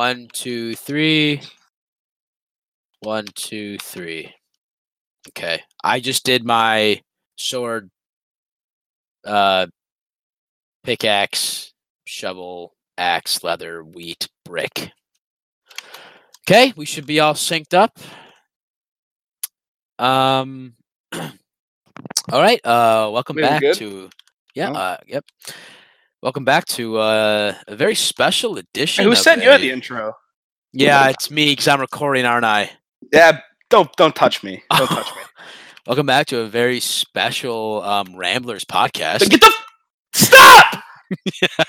One, two, three. One, two, three. Okay. I just did my sword, uh, pickaxe, shovel, axe, leather, wheat, brick. Okay, we should be all synced up. Um. all right. Uh, welcome We back good? to. Yeah. No? Uh, yep. Welcome back to uh, a very special edition. Hey, who said a- the intro? Yeah, it's me because I'm recording, aren't I? Yeah, don't don't touch me. Don't touch me. Welcome back to a very special um, Ramblers podcast. Get the stop.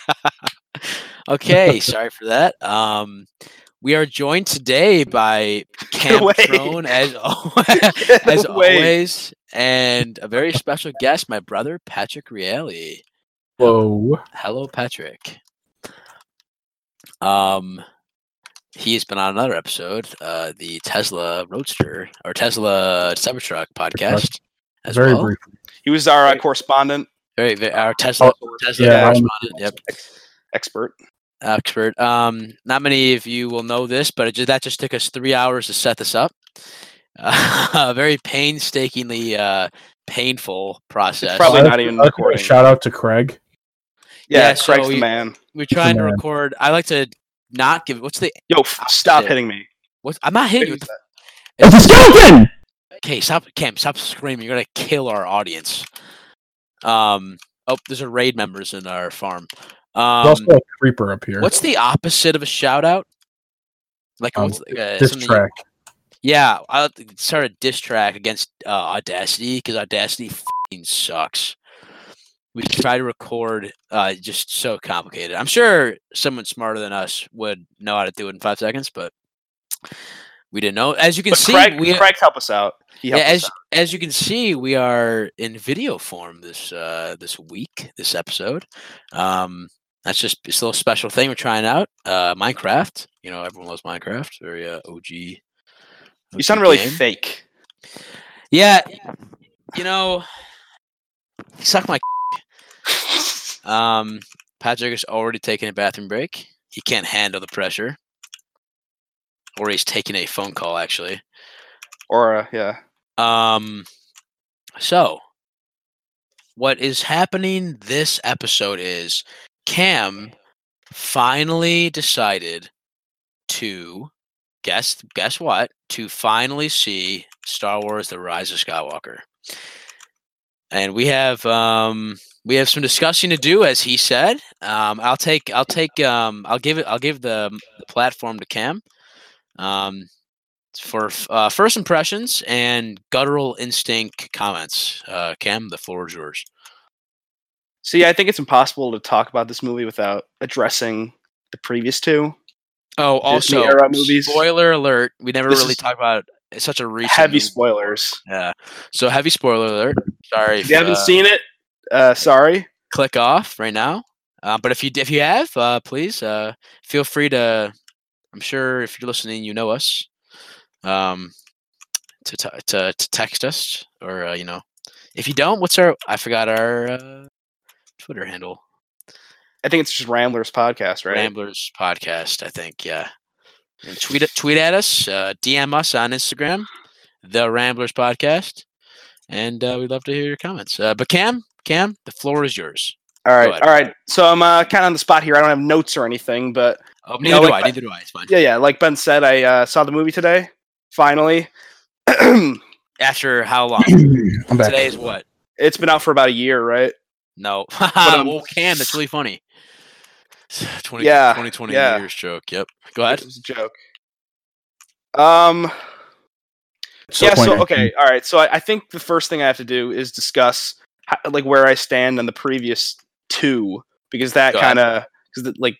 okay, sorry for that. Um, we are joined today by Cam. Trone, as, as always, and a very special guest, my brother Patrick Reale. Whoa. Hello, Patrick. Um, he has been on another episode, uh, the Tesla Roadster or Tesla Cybertruck podcast, as Very well. briefly. He was our uh, correspondent, Very, very our Tesla, also Tesla yeah, correspondent. Yep. expert. expert. Um, not many of you will know this, but it just, that just took us three hours to set this up. Uh, very painstakingly uh, painful process. Probably not even I'd like to give a recording. Shout out to Craig. Yeah, Yeah, so Craig's the we- man. We're trying to record. I like to not give. What's the? Yo, f- stop Shit. hitting me. What's, I'm not hitting you. What the, It's a skeleton! okay, stop, Cam. Stop screaming. You're gonna kill our audience. Um. Oh, there's a raid members in our farm. There's Um. also a creeper up here. What's the opposite of a shout out? Like Um, what's like, uh, this something you- track? Yeah, I would think- start a diss track against uh, Audacity because Audacity fing sucks. We try to record, uh, just so complicated. I'm sure someone smarter than us would know how to do it in five seconds, but we didn't know. As you can But see, Craig, we Craig help us out. Yeah, as out. as you can see, we are in video form this uh, this week, this episode. Um, that's just it's a little special thing we're trying out. Uh, Minecraft, you know, everyone loves Minecraft. Very uh, OG. You OG sound really game. fake. Yeah, you know, suck my. Um, Patrick has already taken a bathroom break. He can't handle the pressure, or he's taking a phone call. Actually, or uh, yeah. um, so what is happening this episode is Cam finally decided to guess guess what to finally see Star Wars: The Rise of Skywalker, and we have um we have some discussing to do, as he said. Um, I'll take I'll take um I'll give it I'll give the, the platform to Cam. Um, for uh, first impressions and guttural instinct comments. Uh, Cam, the floor is yours. See, I think it's impossible to talk about this movie without addressing the previous two. Oh, also, era movies. spoiler alert. We never This really talk about it's such a recent Heavy movie. spoilers. Yeah. So heavy spoiler alert. Sorry If you haven't uh, seen it, uh, sorry. click off right now. Uh, but if you if you have, uh, please uh, feel free to. I'm sure if you're listening, you know us. Um, to t- to to text us or uh, you know, if you don't, what's our? I forgot our uh, Twitter handle. I think it's just Ramblers podcast, right? Ramblers podcast. I think yeah. And tweet tweet at us, uh, DM us on Instagram, the Ramblers podcast, and uh, we'd love to hear your comments. Uh, but Cam, Cam, the floor is yours. All right, all right. So I'm uh, kind of on the spot here. I don't have notes or anything, but Oh, You neither know, do like, I. Neither do I. It's fine. yeah, yeah. Like Ben said, I uh, saw the movie today. Finally, After how long? I'm back. Today is what? it's been out for about a year, right? No. um, well, Cam, that's really funny. 20, Yeah, 2020 yeah. years joke. Yep. Go ahead. It was a joke. Um. yeah. So okay. All right. So I, I think the first thing I have to do is discuss how, like where I stand on the previous two because that kind of because like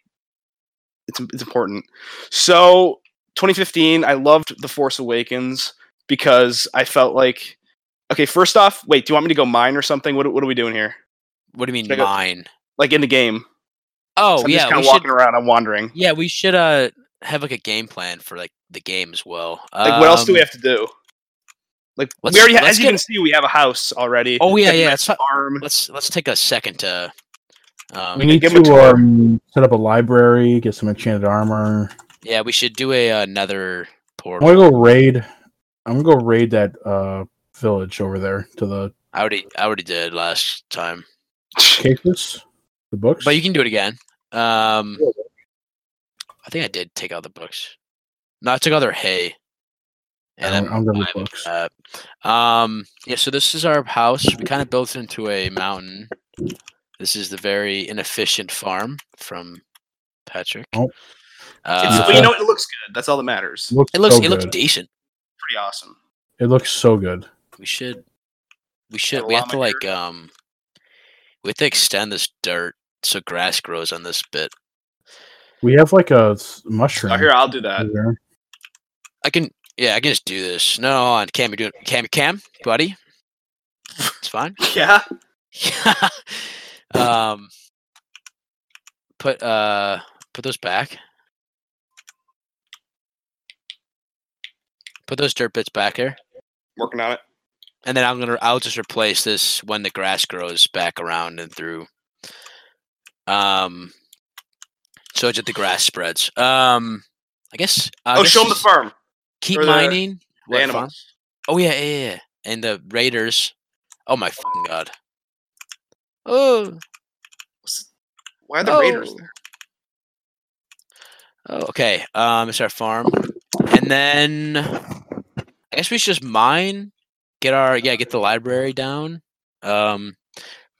it's it's important. So 2015, I loved The Force Awakens because I felt like okay. First off, wait. Do you want me to go mine or something? What what are we doing here? What do you mean go- mine? Like in the game? Oh I'm yeah, just kind of should. walking around. I'm wandering. Yeah, we should uh have like a game plan for like the game as well. Like what else do we Um, have to do? Like let's- we already, let's as you get- can see, we have a house already. Oh yeah, yeah. Let's, farm. let's let's take a second to. Um, we need give 'em a to um, set up a library, get some enchanted armor. Yeah, we should do a uh, another portal. I'm gonna go raid. I'm gonna go raid that uh village over there to the I already I already did last time, cases, the books. but you can do it again. Um, I think I did take out the books. No, I took out their hay. And I'm, then I'm good with I would books. Uh, um, yeah, so this is our house. We kind of built it into a mountain. This is the very inefficient farm from Patrick. Oh. It's, Uh, but you know, it looks good. That's all that matters. looks it looks so it looks decent. Pretty awesome. It looks so good. We should we should we have to like um we have to extend this dirt so grass grows on this bit. We have like a mushroom. Oh, here, I'll do that. over there. I can yeah, I can just do this. No, on, Cam, you're doing Cam Cam, buddy. It's fine. Yeah. um put uh put those back. Put those dirt bits back here. Working on it. And then I'm gonna I'll just replace this when the grass grows back around and through. Um so that the grass spreads. Um I guess I oh, guess show them the farm. Keep the- mining. The What farm? animals. Oh yeah, yeah, yeah. And the raiders. Oh my fucking god. Oh, Why are the raiders Oh. there? oh okay. Um it's our farm. And then I guess we should just mine. Get our yeah, get the library down. Um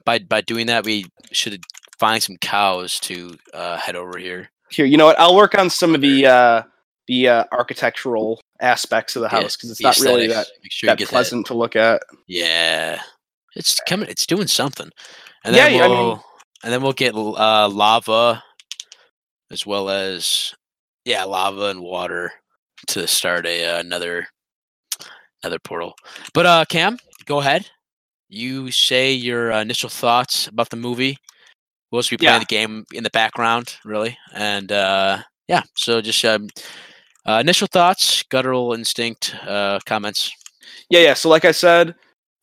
by by doing that we should find some cows to uh head over here. Here, you know what? I'll work on some of the uh, the uh, architectural aspects of the house because it's the not really that. Sure that get that- pleasant to look at. Yeah, it's coming. It's doing something. And then yeah, we'll, mean- and then we'll get uh, lava, as well as yeah, lava and water to start a uh, another another portal. But uh, Cam, go ahead. You say your uh, initial thoughts about the movie. We'll also be playing Yeah. the game in the background, really, and uh, yeah. So just um, uh, initial thoughts, guttural instinct, uh, comments. Yeah, yeah. So, like I said,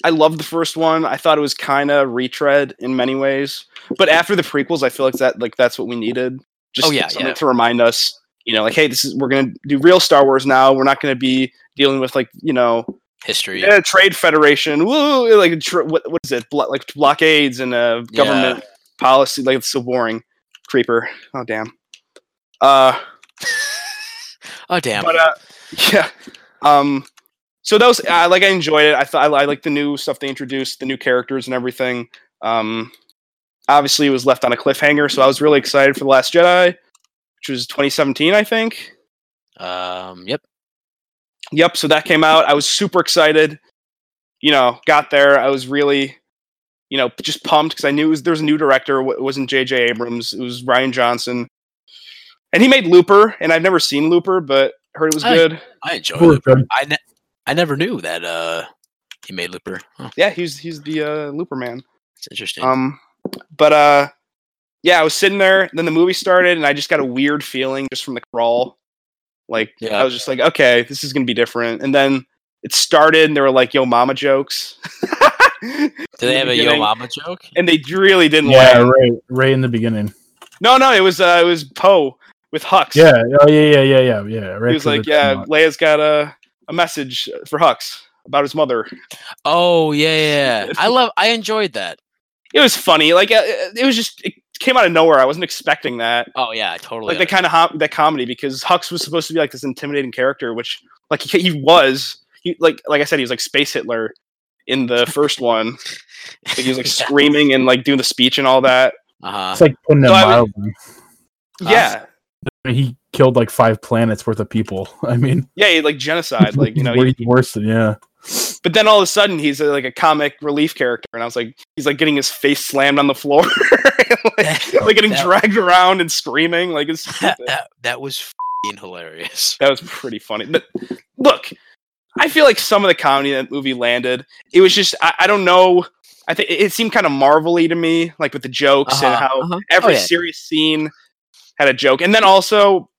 I loved the first one. I thought it was kind of retread in many ways, but after the prequels, I feel like that like that's what we needed. Just Oh, yeah, something yeah. to remind us, you know, like, hey, this is we're gonna do real Star Wars now. We're not gonna be dealing with like you know, History. yeah, trade federation, woo, like tr- what what is it, Blo- like blockades and uh, Yeah. government policy. Like it's so boring. Creeper. Oh damn. Uh. oh damn. But uh, yeah. Um, so that was uh, like I enjoyed it. I thought I, I like the new stuff they introduced, the new characters and everything. Um, obviously it was left on a cliffhanger, so I was really excited for the Last Jedi, which was 2017, I think. Um. Yep. Yep. So that came out. I was super excited. You know, got there. I was really, you know, just pumped because I knew it was, there was a new director. It wasn't J.J. Abrams. It was Rian Johnson, and he made Looper. And I've never seen Looper, but heard it was I- good. I enjoy Cool, Looper. I ne- I never knew that uh he made Looper. Oh, Yeah, he's he's the uh, Looper man. it's interesting. Um, but uh, yeah, I was sitting there. Then the movie started, and I just got a weird feeling just from the crawl. Like Yeah. I was just like, okay, this is gonna be different. And then it started, and there were like "Yo Mama" jokes. Do they have a Yo Mama joke? And they really didn't Yeah, land. right, right in the beginning. No, no, it was uh, it was Poe with Hux. Yeah, oh yeah, yeah, yeah, yeah, yeah. Right he was like, yeah, spot. Leia's got a a message for Hux about his mother. Oh yeah, yeah. yeah. I love. I enjoyed that. It was funny. Like uh, it was just it came out of nowhere. I wasn't expecting that. Oh yeah, totally. like that kind of hom- that comedy because Hux was supposed to be like this intimidating character, which like he, he was. He like like I said, he was like space Hitler in the first one. Like, he was like Yeah. screaming and like doing the speech and all that. Uh huh. It's like putting it So I mildly. Yeah, I mean, he killed like five planets worth of people. I mean, yeah, he, like genocide. Like you know, way he- worse than yeah. but then all of a sudden he's a, like a comic relief character, and I was like, he's like getting his face slammed on the floor, like, like getting That- dragged around and screaming. Like it's that, that, that was fing hilarious. That was pretty funny. But look, I feel like some of the comedy in that movie landed. It was just I, I don't know. I think it seemed kind of marvelly to me, like with the jokes and Uh-huh, how uh-huh. every Oh, yeah. serious scene had a joke, and then also,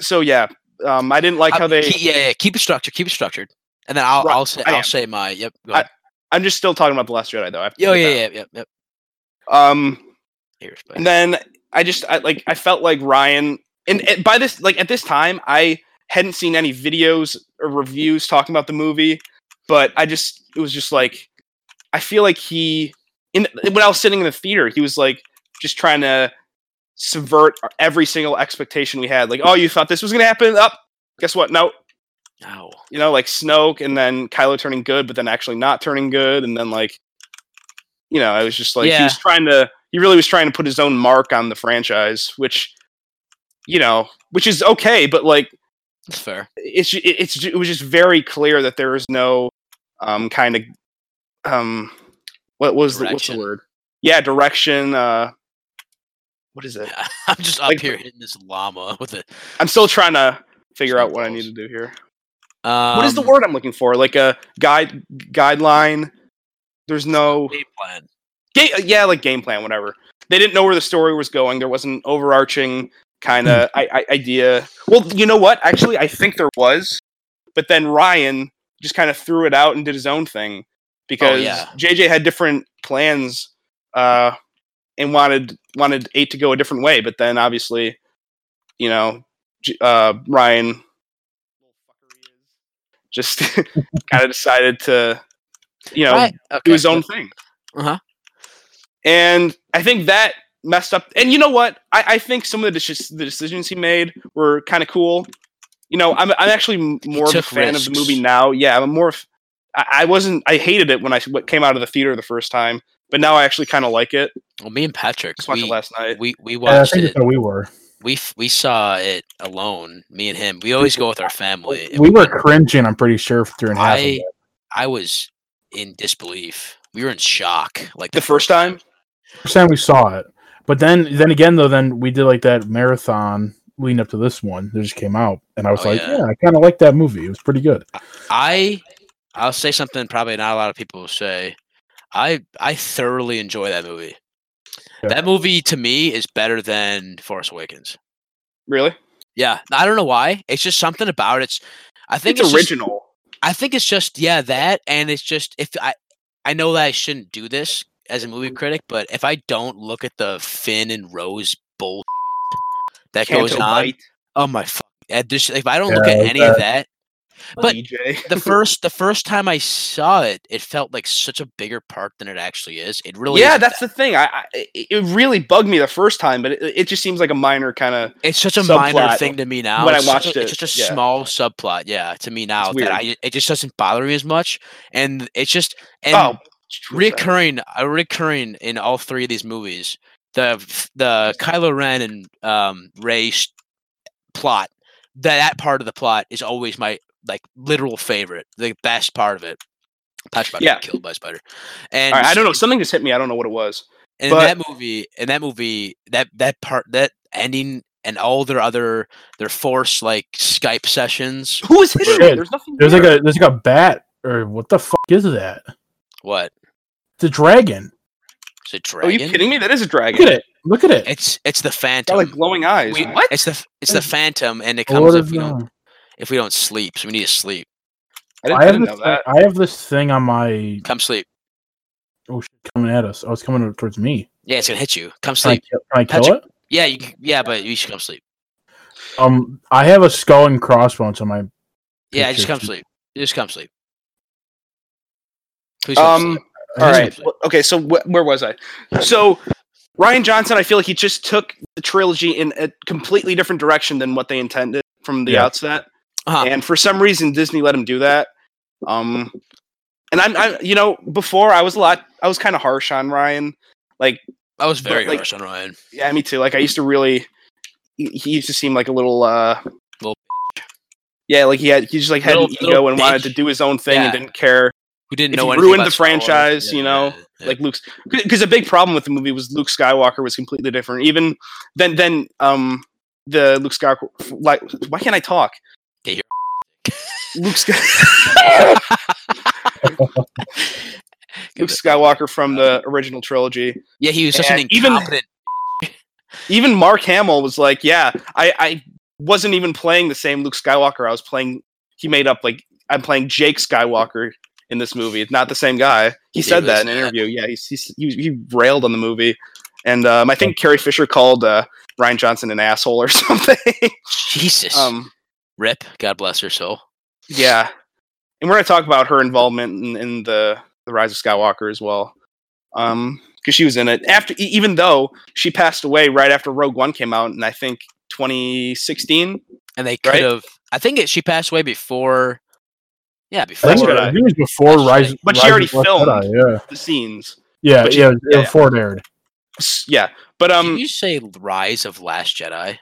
so yeah, um, I didn't like how Uh, they. keep- yeah, yeah. Keep it structured. Keep it structured. And then I'll Right, I'll say I'll say my yep. Go I- ahead. I'm just still talking about the Last Jedi, though. I Oh yeah, yeah, yep, yep. Um, Here's and then I just I like I felt like Rian and, and by this like at this time I hadn't seen any videos or reviews talking about the movie, but I just it was just like I feel like he in when I was sitting in the theater, he was like just trying to subvert every single expectation we had. Like, oh, you thought this was gonna happen? Up, guess what? No, No. you know, like Snoke, and then Kylo turning good, but then actually not turning good, and then like, you know, I was just like he was trying to, he really was trying to put his own mark on the franchise, which, you know, which is okay, but like That's fair. it's it's it was just very clear that there was no um kind of um what was the, what's the word? Yeah, direction. Uh, what is it? I'm just up Like- here hitting this llama with it. I'm still trying to figure out what I need to do here. Um, what is the word I'm looking for? Like a guide guideline. There's no Game plan. ga- yeah, like game plan, whatever. They didn't know where the story was going. There wasn't overarching kind of I- I- idea. Well, you know what? Actually, I think there was, but then Rian just kind of threw it out and did his own thing because yeah. JJ had different plans uh, and wanted wanted eight to go a different way. But then obviously, you know, uh, Rian just kind of decided to, you know, Right, do his own thing. Uh-huh. And I think that messed up. And you know what? I, I think some of the, deci- the decisions he made were kind of cool. You know, I'm, I'm actually more of a fan of the movie now. Yeah, I'm more. I, I wasn't. I hated it when I s- w- came out of the theater the first time, but now I actually kind of like it. Well, me and Patrick, Just watched we, it last night. we we Yeah, I watched think it. we were. We f- we saw it alone. Me and him. We always go with our family. and We were went- cringing. I'm pretty sure during half I. I was in disbelief. We were in shock. Like the first time. First time we saw it, but then then again though, then we did like that marathon leading up to this one that just came out, and I was Oh, like, yeah. yeah, I kind of like that movie. It was pretty good. I I'll say something probably not a lot of people will say. I I thoroughly enjoy that movie. Yeah. That movie to me is better than Force Awakens. Really? Yeah, I don't know why. It's just something about it. I think It's, it's, just- original. I think it's just yeah that, and it's just if I I know that I shouldn't do this as a movie mm-hmm. critic, but if I don't look at the Finn and Rose bull that goes on, oh my fuck! Eh, just if I don't look at any of that, but- the first the first time I saw it, it felt like such a bigger part than it actually is. It really yeah, that's that. the thing. I, I it really bugged me the first time, but it, it just seems like a minor kind of. it's such a minor thing to me now. when I It's such watched a, it, it's just a yeah. small subplot, yeah, to me now that. I it just doesn't bother me as much, and it's just and oh, true that. reoccurring, uh, reoccurring in all three of these movies. The the Kylo Ren and um, Rey plot, that that part of the plot is always my like literal favorite, the best part of it. Patrick about to Yeah. get killed by a spider, and All right, I don't know. Something just hit me. I don't know what it was. and But- in that movie, in that movie, that that part, that ending, and all their other their force like Skype sessions. Who is hitting me? There's nothing. There's there. like a there's like a bat or what the fuck is that? What The dragon. is it? Dragon? Are you kidding me? That is a dragon. Look at it. Look at it. It's it's the Got Phantom. like glowing eyes. We- what? It's the it's the Phantom, and it comes if is we don't that? If we don't sleep. So we need to sleep. I didn't, I I have didn't this. know that. I have this thing on my. Come sleep. Oh shit! Coming at us. Oh, it's coming towards me. Yeah, it's gonna hit you. Come Can I, sleep. can I kill Patrick- it? Yeah, you yeah, but you should come sleep. Um, I have a skull and crossbones on my. Yeah, just come sleep. Just come sleep. Please Um. sleep. I All have- right. well, Okay. So wh- where was I? So Rian Johnson, I feel like he just took the trilogy in a completely different direction than what they intended from the Yeah. outset, Uh-huh. and for some reason Disney let him do that. Um, and I'm, I, you know, before I was a lot, I was kind of harsh on Rian. Like, I was but, very like- harsh on Rian. yeah, me too. Like, I used to really, he, he used to seem like a little, uh, Little yeah, like he had, he just like had Little- an ego and wanted to do his own thing and didn't care. Who didn't If know he ruined the franchise, Yeah, you know, yeah, yeah. like Luke's because a big problem with the movie was Luke Skywalker was completely different. Even then, then um the Luke Skywalker like why can't I talk? Yeah, you're- Luke Sky- Give Luke Skywalker from the original trilogy. yeah, he was such an and even- incompetent. Even Mark Hamill was like, "Yeah, I I wasn't even playing the same Luke Skywalker. I was playing. He made up like I'm playing Jake Skywalker." In this movie, it's not the same guy. He He said that in an interview. Yeah, he's, he's he, he railed on the movie, and um, I think Carrie Fisher called uh, Rian Johnson an asshole or something. Jesus. um, Rip. God bless her soul. yeah, and we're gonna talk about her involvement in, in the the Rise of Skywalker as well. Um, because she was in it after, e- even though she passed away right after Rogue One came out, and I think 2016. And they could Right? have. I think it, she passed away before. Yeah, I before. think, Jedi. I think it was before Last Rise. Jedi. But she already of the Last filmed. Jedi, yeah, The scenes, yeah, But she- yeah, yeah. Before it aired. S- yeah, but um, Did you say Rise of Last Jedi?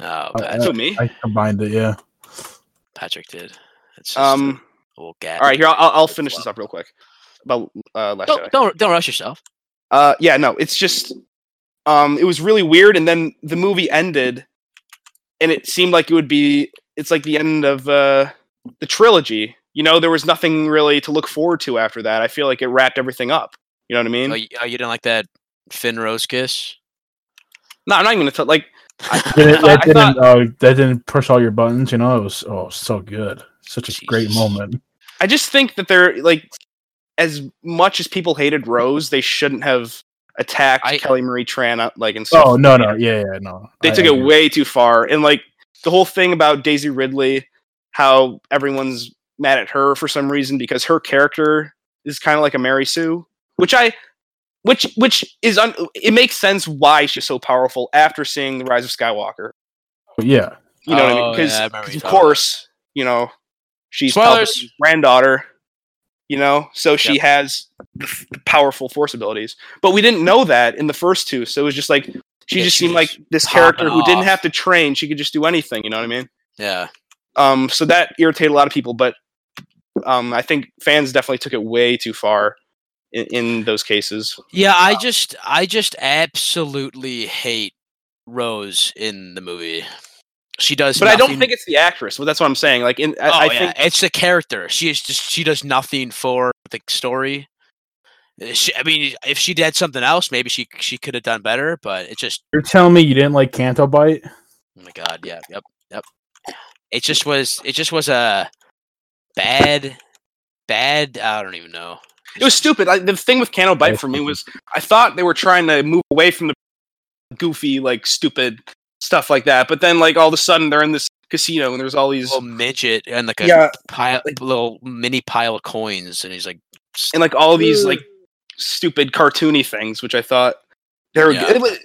Oh, Uh, Patrick, who, me? I combined it. Yeah. Patrick did. It's just Um, a little gap. all right, here I'll, I'll- I'll finish this up real quick about uh, Last Don't, don't don't rush yourself. Uh, yeah, no, it's just, um, it was really weird, and then the movie ended, and it seemed like it would be, it's like the end of uh, the trilogy. You know, there was nothing really to look forward to after that. I feel like it wrapped everything up. You know what I mean? Oh, you, oh, you didn't like that Finn Rose kiss? no, I'm not even gonna tell. Like, Did it, I that thought- didn't uh, that didn't push all your buttons. You know, it was oh so good, such a great moment. I just think that they're like, as much as people hated Rose, they shouldn't have attacked I- Kelly Marie Tran. uh, Like, and Oh no, no, yeah, yeah, no. they I took it agree. way too far and like the whole thing about daisy ridley how everyone's mad at her for some reason because her character is kind of like a mary sue which i which which is un- it makes sense why she's so powerful after seeing the rise of skywalker. Yeah, you know what i mean? Oh, because yeah, I remember you of talking about course you know she's Spoilers. Palpatine's granddaughter you know? So she Yep. has the the powerful force abilities. But we didn't know that in the first two so it was just like she Yeah, just she seemed was like this popping character who didn't have to train. She could just do anything you know what i mean? Yeah. um so that irritated a lot of people but um i think fans definitely took it way too far in, in those cases Yeah, I just I just absolutely hate Rose in the movie. She does but i don't think it's the actress well that's what i'm saying like in i, oh, I yeah. think it's the character. She is just she does nothing for the story. Uh, She, I mean, if she did something else, maybe she she could have done better. But it just you're telling me you didn't like Canto Bight? oh my god, yeah, yep, yep. It just was it just was a bad, bad. I don't even know. It was stupid. I, the thing with Canto Bight for me was i thought they were trying to move away from the goofy like stupid stuff like that but then like all of a sudden they're in this casino and there's all these little midget and like a yeah. pile, little mini pile of coins, and he's like, s- and like all these like stupid cartoony things which i thought they were Yeah. it was-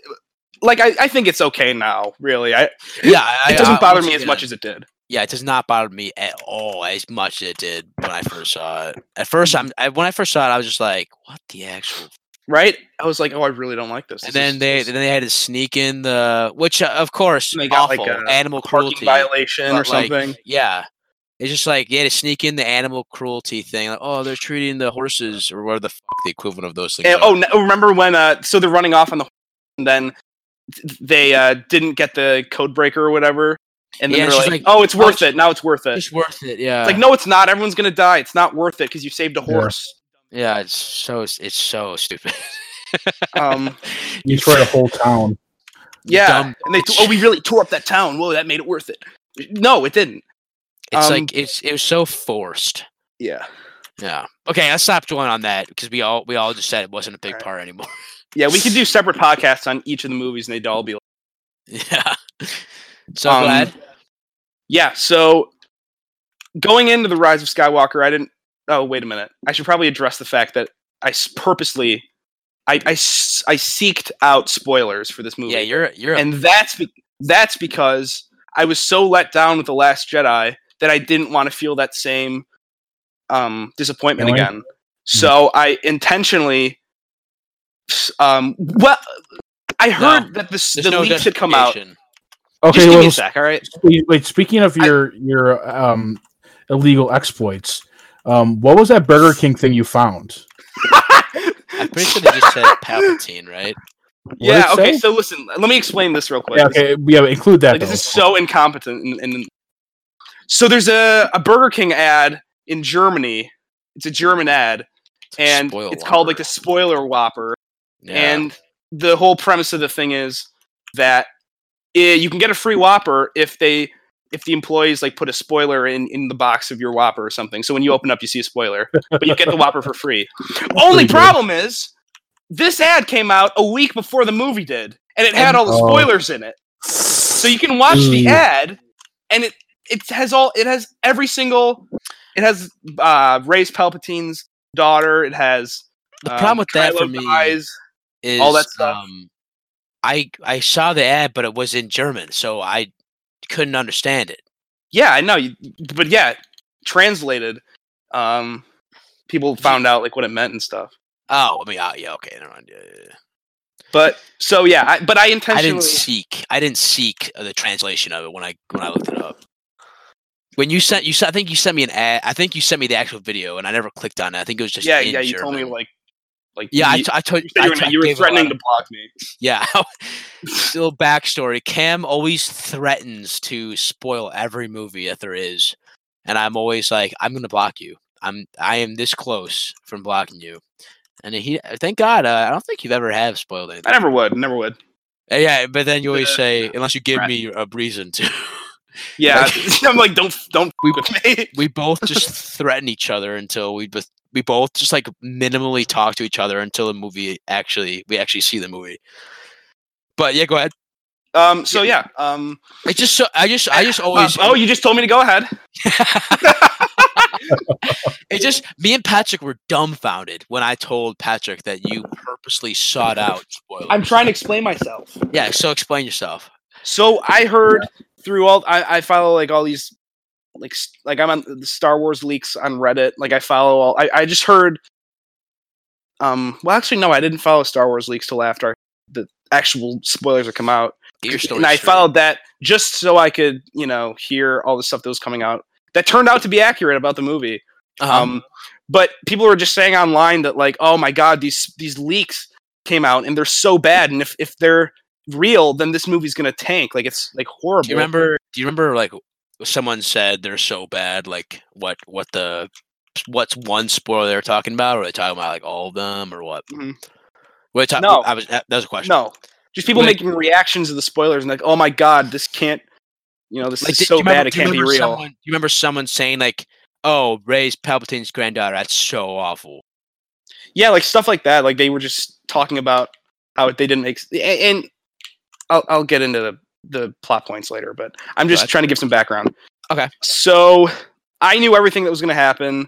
like I, I think it's okay now really. I yeah, I, it doesn't I- bother me as again, much as it did yeah, it does not bother me at all as much as it did when I first saw it. At first, I'm I, when I first saw it, I was just like, "What the actual?" right i was like oh i really don't like this And then is- they this then they had to sneak in the which, uh, of course, And they got, like, a animal cruelty violation or but, like, something yeah, it's just like yeah, to sneak in the animal cruelty thing. Like, oh, they're treating the horses or whatever the fuck the equivalent of those things. And, oh, no, remember when? Uh, so they're running off on the, and then they uh, didn't get the code breaker or whatever, and then Yeah, they're she's like, like, "Oh, it's "Oh, worth it's- it. Now it's worth it." it's worth it. Yeah, It's like, no, it's not. Everyone's gonna die. It's not worth it because you saved a horse. yeah, it's so it's so stupid. Um, You destroyed a whole town. yeah, Dumb and they t- oh, we really tore up that town. Whoa, that made it worth it. No, it didn't. It's Um, like it's it was so forced. Yeah, Yeah. Okay, I stopped stop dwelling on that because we all we all just said it wasn't a big Alright. part anymore. yeah. We could do separate podcasts on each of the movies, and they'd all be like, yeah. So Um, glad. Yeah. So going into the Rise of Skywalker, I didn't. Oh, wait a minute. I should probably address the fact that I purposely, I I, I seeked out spoilers for this movie. Yeah, you're you're a- and that's be- that's because I was so let down with the Last Jedi that I didn't want to feel that same um, disappointment Feeling? again. So I intentionally, um, well, I heard that the, s- the no leaks had come out. Justification. Okay, Just give me well, a sec, all right? wait, wait, speaking of your your um illegal exploits, um, what was that Burger King thing you found? I'm pretty sure they just said Palpatine, right? yeah. Okay. say? So listen, let me explain this real quick. Yeah, okay, yeah, include that. Like, this is so incompetent. And, and so there's a, a Burger King ad in Germany. It's a German ad, and Spoil it's called like Whopper. the spoiler Whopper. Yeah. And the whole premise of the thing is that you can get a free Whopper if they if the employees like put a spoiler in in the box of your Whopper or something. So when you open up, you see a spoiler, but you get the Whopper for free. Only pretty good. problem is this ad came out a week before the movie did, and it had all the Oh. spoilers in it. So you can watch the ad, and it it has all it has every single. It has uh Rey's Palpatine's daughter. It has The um, problem with that for me dies. is all that stuff. Um, I I saw the ad, but it was in German, so I couldn't understand it. Yeah, I know. But yeah, translated. Um, people found out like what it meant and stuff. Oh, I mean, uh, yeah, okay, never mind. Yeah, yeah, yeah. But so yeah, I, but I I intentionally. didn't seek. I didn't seek uh, the translation of it when I when I looked it up. When you sent you, sent- I think you sent me an ad. I think you sent me the actual video, and I never clicked on it. I think it was just yeah, yeah. You told me like, like yeah, I, you, t- I told you, were, t- I you were gave a lot threatening to block me. Yeah. Little backstory. Cam always threatens to spoil every movie that there is. And I'm always like, I'm gonna block you. I'm I am this close from blocking you. And he thank God, uh, I don't think you've ever have spoiled anything. I never would, never would. Uh, Yeah, but then you always Uh, say, unless you give right. me a reason to. Yeah, Like- I'm like, don't, don't We- we with me. we both just threaten each other until we both we both just like minimally talk to each other until the movie actually we actually see the movie. But yeah, go ahead. Um, so yeah, um, It's just so I just I just uh, always oh, you just told me to go ahead. it just me and Patrick were dumbfounded when I told Patrick that you purposely sought out spoilers. I'm trying to explain myself. Yeah, so explain yourself. So I heard through all I, I follow like all these like like I'm on the Star Wars leaks on Reddit. Like I follow all I, I just heard um well actually no, I didn't follow Star Wars leaks till after the actual spoilers had come out. Get your story and I straight. followed that just so I could, you know, hear all the stuff that was coming out. That turned out to be accurate about the movie. Uh-huh. Um, but people were just saying online that like, oh my god, these these leaks came out and they're so bad, and if if they're real, then this movie's gonna tank. Like it's like horrible. do you remember? Do you remember like someone said they're so bad? Like what? What the? What's one spoiler they're talking about? Or are they talking about like all of them or what? Mhm. Wait, talk, No. I was that that was a question. No, just people Like- making reactions to the spoilers and like, oh my god, this can't. You know, this Like, is so remember- bad it can't be real. Someone, do you remember someone saying like, "Oh, Rey's Palpatine's granddaughter"? That's so awful. Yeah, like stuff like that. Like they were just talking about how they didn't make. And I'll I'll get into the the plot points later, but I'm just trying to give some background. Okay. So I knew everything that was going to happen.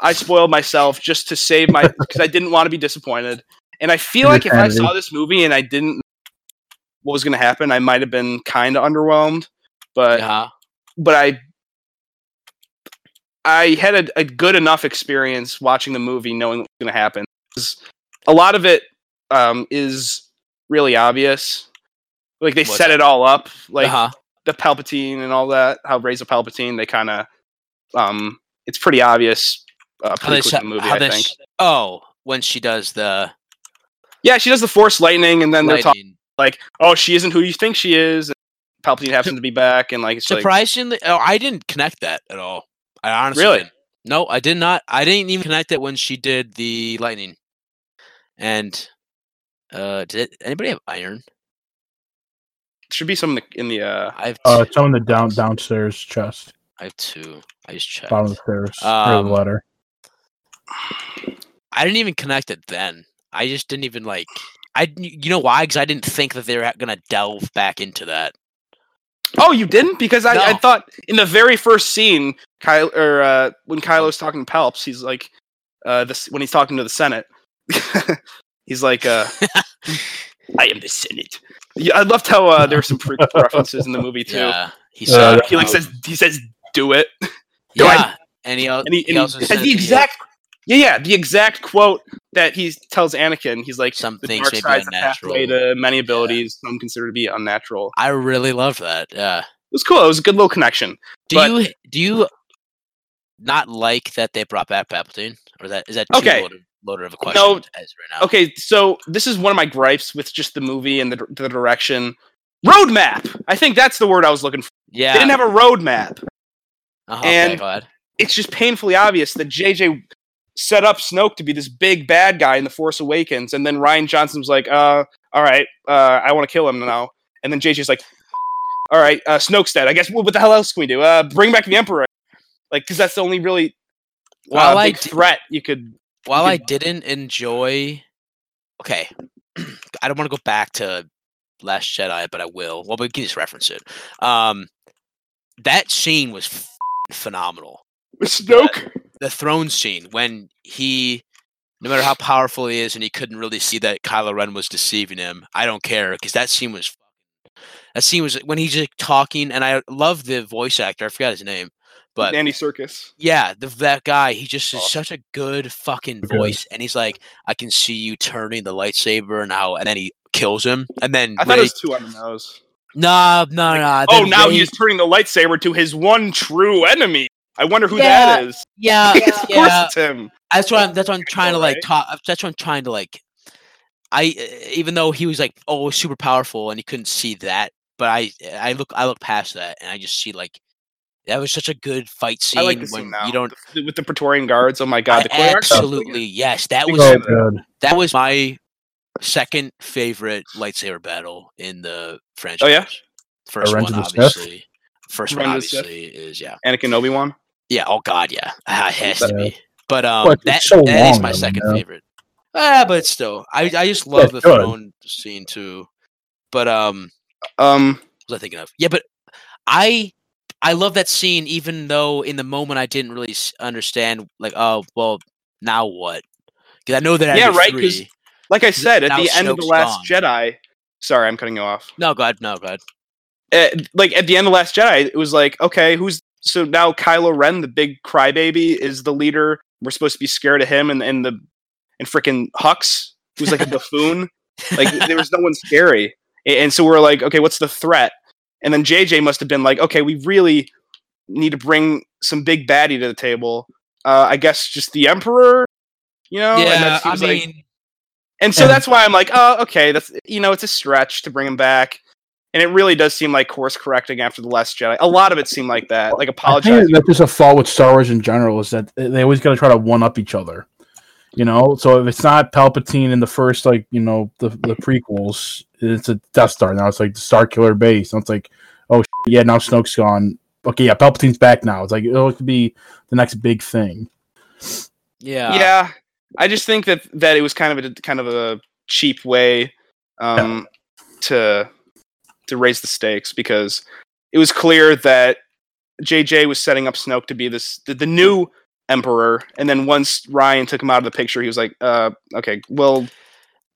I spoiled myself just to save my because I didn't want to be disappointed. And I feel like if I saw this movie and I didn't know what was going to happen, I might have been kind of underwhelmed. But Yeah. but I I had a, a good enough experience watching the movie, knowing what's going to happen. A lot of it um, is really obvious. Like they What's set that? it all up, like uh-huh. the Palpatine and all that. How Rey's a Palpatine. They kind of, um, it's pretty obvious. Uh, pretty the movie, how I think. s- Oh, when she does the Yeah, she does the Force lightning, and then they're talking like, "Oh, she isn't who you think she is." And Palpatine happens to be back, and like, it's like, Surprisingly, oh, I didn't connect that at all. I honestly Really? didn't. No, I did not. I didn't even connect it when she did the lightning. And uh did anybody have iron? Should be some in the, in the uh, I have Uh, two. it's on the down downstairs chest, I have two. I just checked. bottom of the stairs, or Um, the ladder. I didn't even connect it then. I just didn't even like. I you know why? Because I didn't think that they were gonna delve back into that. Oh, you didn't? Because I, I thought in the very first scene, Kyle or uh, when Kylo's talking to Palps, he's like, uh, this when he's talking to the Senate, he's like, uh, "I am the Senate." Yeah, I loved how uh, there were some pre- references in the movie too. Yeah, he Uh, He like uh, says, he says, "Do it," do yeah, and he, al- and he, he and he also has said the exact, yeah, yeah, the exact quote that he tells Anakin. He's like, some "The things dark may be side's the unnatural. pathway to many abilities. Some consider to be unnatural." I really love that. Yeah. It was cool. It was a good little connection. Do But- you do you not like that they brought back Palpatine, or that is that too Okay. loaded, loaded of a question No, right now? Okay, so this is one of my gripes with just the movie and the, the direction. Roadmap. I think that's the word I was looking for. Yeah. They didn't have a roadmap. uh-huh, okay, and- ahead. It's just painfully obvious that JJ set up Snoke to be this big bad guy in The Force Awakens, and then Rian Johnson was like, "Uh, all right, uh, I want to kill him now." And then JJ's like, "All right, uh, Snoke's dead. I guess what, what the hell else can we do? Uh, bring back the Emperor, like because that's the only really uh, While I big d- threat you could." While I didn't enjoy, okay, I don't want to go back to Last Jedi, but I will. Well, we can just reference it. Um, that scene was f- phenomenal. Snoke. The throne scene when he, no matter how powerful he is, and he couldn't really see that Kylo Ren was deceiving him. I don't care because that scene was. That scene was when he's just talking, and I love the voice actor. I forgot his name, but Andy Serkis. yeah, the, that guy, he just is Awesome. such a good fucking Okay. voice, and he's like, I can see you turning the lightsaber, now, and then he kills him, and then I thought it was too on the nose. no, no, no. Oh, now Rey- he is turning the lightsaber to his one true enemy. I wonder who Yeah, that is. yeah, of course it's him. That's what I'm. That's what I'm trying to like Right. talk. That's what I'm trying to like. I uh, even though he was like oh super powerful and he couldn't see that, but I I look I look past that and I just see like that was such a good fight scene I like the when now. you don't The- with the Praetorian guards. Oh my god, the choreography absolutely yes that was So fan of that. was my second favorite lightsaber battle in the franchise. Oh, yeah? first Revenge one of the Sith? obviously. First one of the Sith? obviously is yeah good. Anakin Obi Wan. yeah oh god yeah Ah, it has to be. But um Well, that so that is long, my though, second yeah. favorite. Ah, but still, I I just love the it's good. throne scene too. But um, Um, what was I thinking of? Yeah, but I I love that scene even though in the moment I didn't really understand like oh well now what? Because I know that Yeah, right. right, 'cause three- like I said, at the end of the Last gone. Jedi. Sorry, I'm cutting you off. No, go ahead. No, go ahead. uh, like at the end of the Last Jedi, it was like, okay, who's so now Kylo Ren, the big crybaby, is the leader. We're supposed to be scared of him, and and the and freaking Hux, who's like a buffoon. Like there was no one scary, and so we're like, okay, what's the threat? And then JJ must have been like, okay, we really need to bring some big baddie to the table. Uh, I guess just the Emperor, you know. and yeah, that I seems like- mean, and so And- that's why I'm like, oh, okay, that's you know, it's a stretch to bring him back. And it really does seem like course correcting after the Last Jedi. A lot of it seemed like that, like I apologizing. think that's just a fault with Star Wars in general is that they always got to try to one up each other. You know, so if it's not Palpatine in the first, like you know, the the prequels, it's a Death Star. Now it's like the Starkiller base. And it's like, oh shit, yeah, now Snoke's gone. Okay, yeah, Palpatine's back now. It's like it'll be the next big thing. yeah, yeah, I just think that that it was kind of a kind of a cheap way um, to to raise the stakes because it was clear that JJ was setting up Snoke to be this the, the new Emperor, and then once Rian took him out of the picture, he was like, uh, okay, well,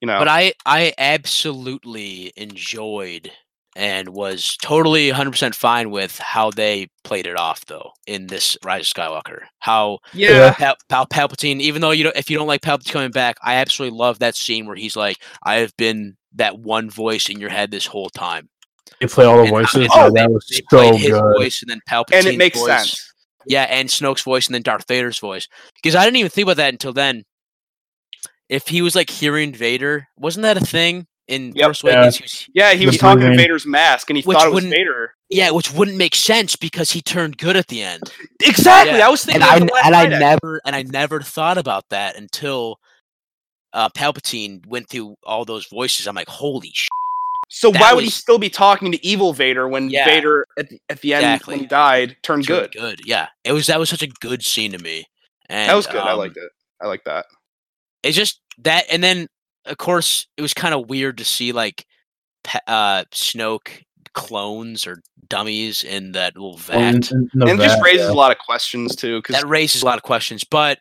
you know, But I I absolutely enjoyed and was totally 100% fine with how they played it off though in this Rise of Skywalker. How yeah, Pal- Pal- Palpatine, even though you don't, if you don't like Palpatine coming back, I absolutely love that scene where he's like, "I have been that one voice in your head this whole time." They play all the And- voices. and Oh, they- that was they so played his good. voice and then Palpatine's and it makes voice. sense. Yeah, and Snoke's voice and then Darth Vader's voice. Because I didn't even think about that until then. If he was like hearing Vader, wasn't that a thing in Yep. Force Awakens? He was- Yeah, he was talking to. Vader's mask, and he Which thought it was Vader. yeah, which wouldn't make sense because he turned good at the end. Exactly. Yeah. I was thinking. and I the last and I never and I never thought about that until uh, Palpatine went through all those voices. I'm like, holy shit! So That why would he still be talking to evil Vader when Yeah. Vader at the, at the end Exactly. when he died turned Good, good? good. Yeah, it was that was such a good scene to me. And, That was good. I um, liked it. I like that. It's just that, and then of course it was kind of weird to see like uh, Snoke clones or dummies in that little vat. And, and, the And it just raises yeah. a lot of questions too. Because that raises a lot of questions. But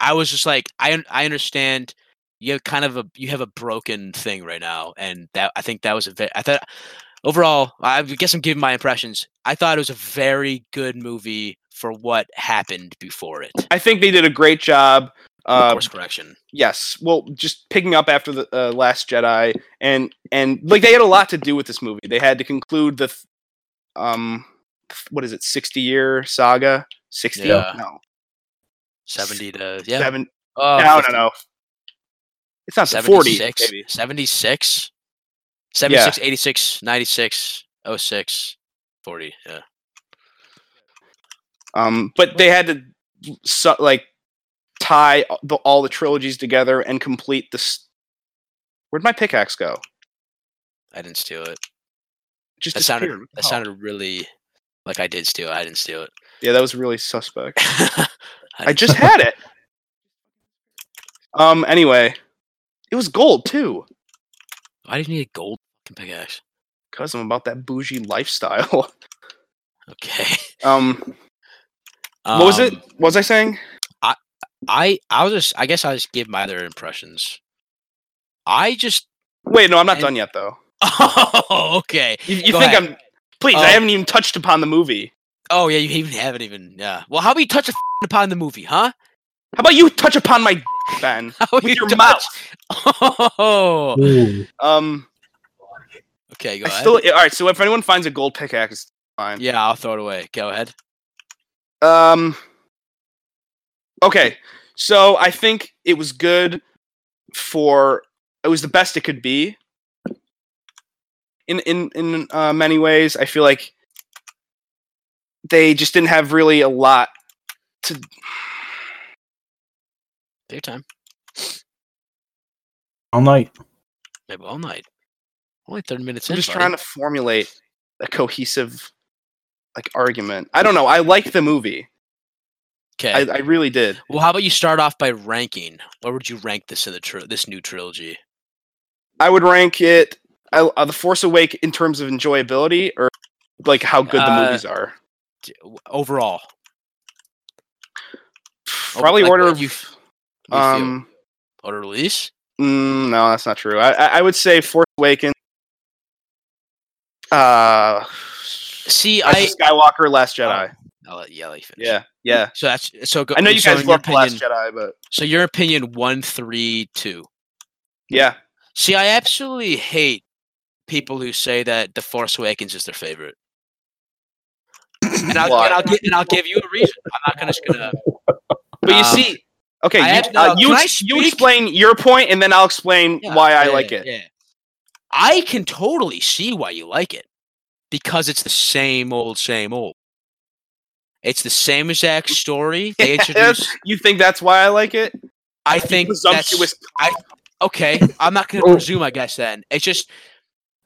I was just like, I I understand you have kind of a you have a broken thing right now, and that I think that was a ve- I thought overall I guess I'm giving my impressions. I thought it was a very good movie for what happened before it. I think they did a great job. Uh, course correction. yes. Well, just picking up after the uh, Last Jedi, and and like they had a lot to do with this movie. They had to conclude the, th- um, what is it, sixty year saga? Sixty? Yeah. No, Seventy to yeah. seven. Oh, no, 50 no, no. It's not the forty. 76, Maybe. 76, 76, 86, 96, 06, 40. Yeah. Um, but they had to so, like tie the, all the trilogies together and complete this. Where'd my pickaxe go? I didn't steal it. It Just That sounded disappeared. that Oh. sounded really like I did steal it. I didn't steal it. Yeah, that was really suspect. I didn't just had it. Um. Anyway, it was gold too. Why do you need a gold pickaxe. Cause I'm about that bougie lifestyle. Okay. Um, what was it? Um, What was I saying? I I I'll just I guess I'll just give my other impressions. I just Wait, no, I'm not and- done yet though. oh okay. You, you think ahead. I'm? Please. I haven't even touched upon the movie. Oh yeah, you even haven't even yeah. Well, how about you touch upon the movie, huh? How about you touch upon my Ben How about with you your touch- mouth? Oh, Ooh. Um, okay, go I ahead. still all right. So if anyone finds a gold pickaxe, it's fine. yeah, I'll throw it away. Go ahead. Um. Okay, so I think it was good for. It was the best it could be. In in in uh, many ways, I feel like they just didn't have really a lot to. Take your time. All night. Maybe all night. Only thirty minutes I'm in. just buddy. trying to formulate a cohesive like argument. I don't know. I liked the movie. Okay. I, I really did. well, how about you start off by ranking? Where would you rank this in the tri- this new trilogy? I would rank it I, uh, the Force Awake in terms of enjoyability or like how good the Uh, movies are. Overall, Oh, Probably like, order what of um order release. mm, no, that's not true. I, I I would say Force Awakens. Uh, See, I Skywalker, Last Jedi. I'll let, yeah, finish. yeah, yeah. So that's so. Go, I know you so guys love the Last opinion, Jedi, but So your opinion, one, three, two. yeah, See, I absolutely hate people who say that The Force Awakens is their favorite. And I'll, and I'll, gi- and I'll give you a reason. I'm not gonna just gonna. but you Um, see, okay, I you, have- uh, you, I ex- you explain your point, and then I'll explain Yeah, why I yeah, like it. Yeah. I can totally see why you like it because it's the same old, same old. It's the same exact story. They introduce. You think that's why I like it? I think that's Presumptuous. okay. I'm not going to Oh. presume. I guess then it's just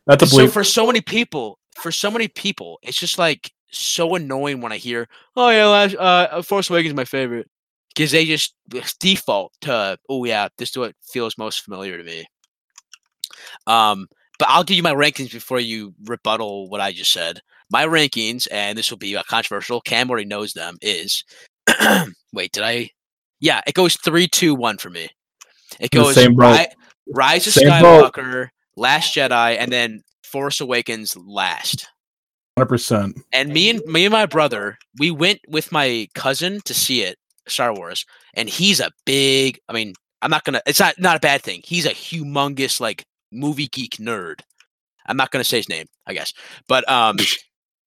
That's a so for so many people. For so many people, it's just like so annoying when I hear, "Oh yeah, last, uh, Force Awakens is my favorite," because they just default to, "Oh yeah, this is what feels most familiar to me." Um, but I'll give you my rankings before you rebuttal what I just said. My rankings, and this will be uh, controversial. Cam already knows them. Is wait, did I? Yeah, it goes three, two, one for me. It the goes same. Ri- Rise of Same boat. Skywalker, Last Jedi, and then Force Awakens last. Hundred percent. And me and me and my brother, we went with my cousin to see it, Star Wars, and he's a big. I mean, I'm not gonna. It's not not a bad thing. He's a humongous like movie geek nerd. I'm not gonna say his name, I guess, but um,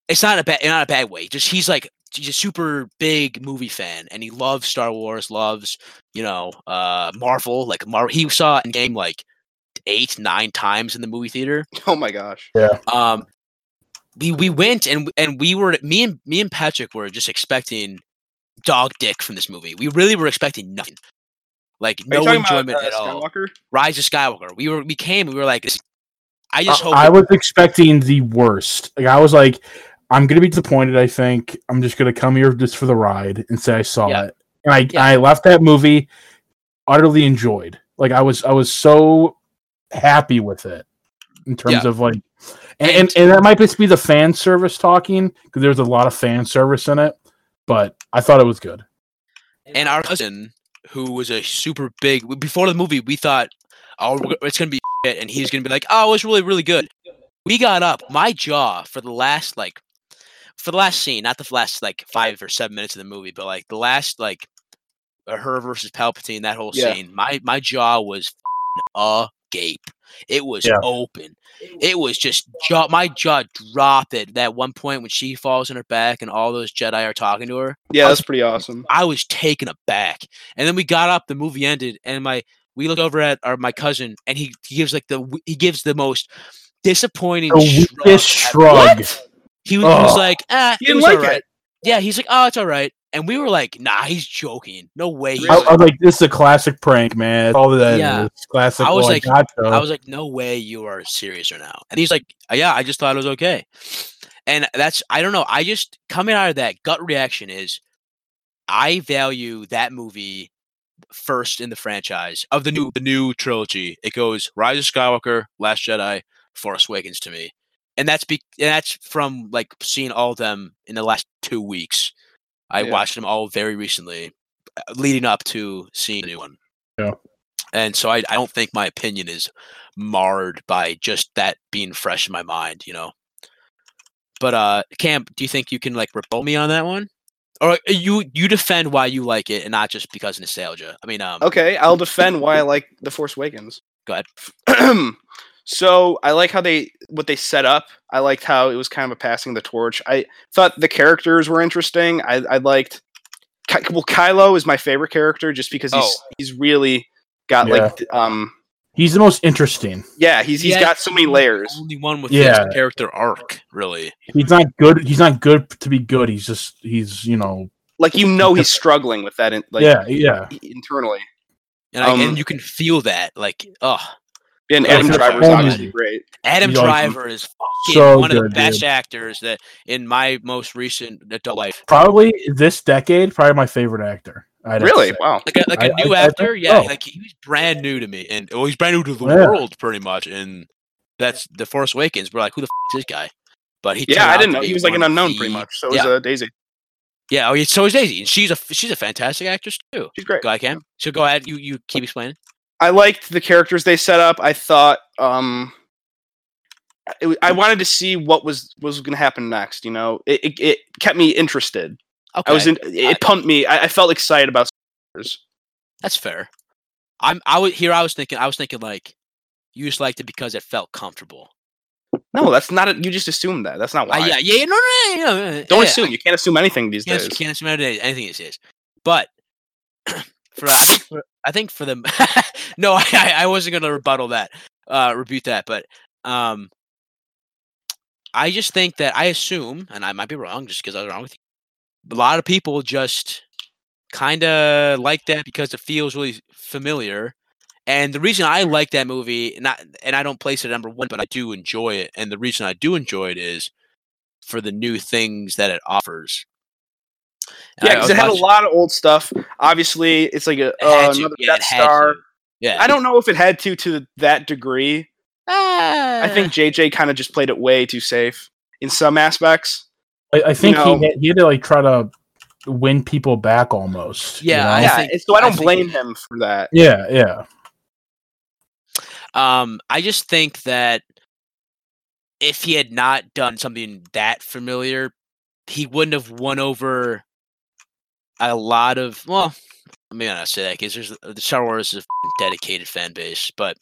it's not a bad not a bad way. Just he's like he's a super big movie fan, and he loves Star Wars, loves you know uh Marvel. Like Mar, he saw Endgame like eight nine times in the movie theater. Oh my gosh. Yeah. Um, we we went and and we were me and me and Patrick were just expecting dog dick from this movie. We really were expecting nothing, like Are no talking enjoyment about, uh, at all. Skywalker? Rise of Skywalker. We were we came. We were like, I just hope. I was expecting the worst. Like I was like, I'm gonna be disappointed. I think I'm just gonna come here just for the ride and say I saw Yeah. it. And I Yeah. I left that movie utterly enjoyed. Like I was I was so happy with it in terms Yeah. of like, and, and and that might just be the fan service talking because there's a lot of fan service in it. But I thought it was good. and our cousin, who was a super big before the movie, we thought, oh, it's gonna be shit, and he's gonna be like, oh, it was really really good. We got up, my jaw for the last like, for the last scene, not the last like five or seven minutes of the movie, but like the last like, uh, her versus Palpatine, that whole Yeah. scene. My my jaw was f***ing agape. It was Yeah. open. It was just jaw. My jaw dropped at that one point when she falls on her back and all those Jedi are talking to her. Yeah, I was- that's pretty awesome. I was taken aback. And then we got up, the movie ended, and my we look over at our my cousin, and he, he gives like the he gives the most disappointing The shrug shrug. He, was- he was like, ah, He it didn't was like alright. it. Yeah, he's like, oh, it's all right. And we were like, nah, he's joking. No way. He's I, like- I was like, this is a classic prank, man. All that Yeah. Classic. I was like- gotcha. I was like, no way you are serious right now. And he's like, yeah, I just thought it was okay. And that's, I don't know. I just, coming out of that gut reaction is I value that movie first in the franchise of the new, the new trilogy. It goes Rise of Skywalker, Last Jedi, Force Awakens to me, and that's be and that's from like seeing all of them in the last two weeks. I Yeah. watched them all very recently, uh, leading up to seeing the new one. Yeah. And so I, I don't think my opinion is marred by just that being fresh in my mind, you know. But uh Cam, do you think you can like rebut me on that one? Or uh, you you defend why you like it and not just because of nostalgia. I mean um Okay, I'll defend why I like The Force Awakens. Go ahead. so I like how they what they set up. I liked how it was kind of a passing the torch. I thought the characters were interesting. I, I liked well Kylo is my favorite character just because he's Oh. he's really got like um He's the most interesting. yeah he's he's Yeah, got so many the layers. Only one with Yeah. this character arc, really. He's not good. He's not good to be good. He's just he's you know Like you know he's struggling with that in, like yeah yeah. internally. And, I, Um, and you can feel that. Like, oh, And Adam it's Driver's only- obviously great. Adam He's. Driver is fucking So one of the best dude. actors that in my most recent adult life. Probably this decade, probably my favorite actor. I'd Really? Wow. Like a, like a I- new I- I actor, think yeah. so. Like he was brand new to me, and well, he's brand new to the Yeah. world, pretty much. And that's the Force Awakens. We're like, who the f- is this guy? But he, Yeah, I didn't know he was like an unknown the- pretty much. So was yeah. uh, Daisy. Yeah, oh, yeah, so is Daisy, and she's a she's a fantastic actress too. She's great. Go ahead, Cam. So go ahead. You you keep explaining. I liked the characters they set up. I thought um it, I wanted to see what was was going to happen next. You know, it, it it kept me interested. Okay, I was in. It pumped me. I, I felt excited about. That's fair. I'm I was here. I was thinking. I was thinking like you just liked it because it felt comfortable. No, that's not. A, you just assumed that. That's not Uh, why. yeah, yeah, no, no, no, no, no, Don't yeah, assume. You can't assume anything these Can't, days. can't assume anything anything these days. But for I think for, I think for them, no, I, I wasn't gonna rebuttal that, uh, rebut that. But um, I just think that I assume, and I might be wrong, just because I was wrong with you. A lot of people just kind of like that because it feels really familiar. And the reason I like that movie, not and I don't place it number one, but I do enjoy it. And the reason I do enjoy it is for the new things that it offers. And Yeah, because was it had a lot of old stuff. Obviously, it's like a it uh, another yeah, Death Star. Yeah, I don't know if it had to to that degree. Ah. I think JJ kind of just played it way too safe in some aspects. I, I think know- he had, he had to like try to win people back almost. you Yeah, know? I yeah, think- so I I don't think- blame him for that. yeah, yeah. Um, I just think that if he had not done something that familiar, he wouldn't have won over a lot of. Well, I mean, not say that because there's the Star Wars is a dedicated fan base, but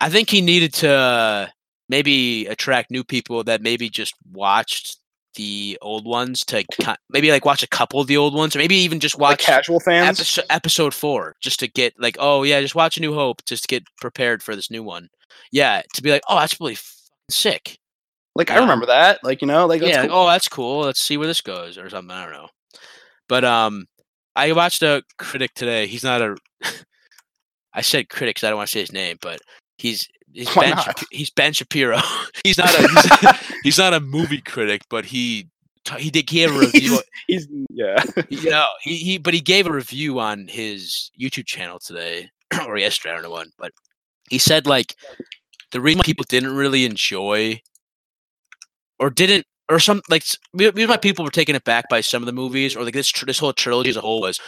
I think he needed to maybe attract new people that maybe just watched the old ones to maybe like watch a couple of the old ones, or maybe even just Like watch casual fans. episode, episode four just to get like oh yeah just watch a new hope just to get prepared for this new one yeah to be like oh that's really fucking sick Like I remember that. Like you know, like that's yeah cool. oh that's cool let's see where this goes or something i don't know but um i watched a critic today he's not a i said critic 'cause i don't want to say his name but he's he's Why ben, not? He's ben shapiro he's not a he's, he's not a movie critic but he he did he had a review He's yeah. you know, he, he but he gave a review on his YouTube channel today or yesterday, I don't know when, but he said like the reason why people didn't really enjoy or didn't or some like s- the reason why people were taken aback by some of the movies or like this tr- this whole trilogy as a whole was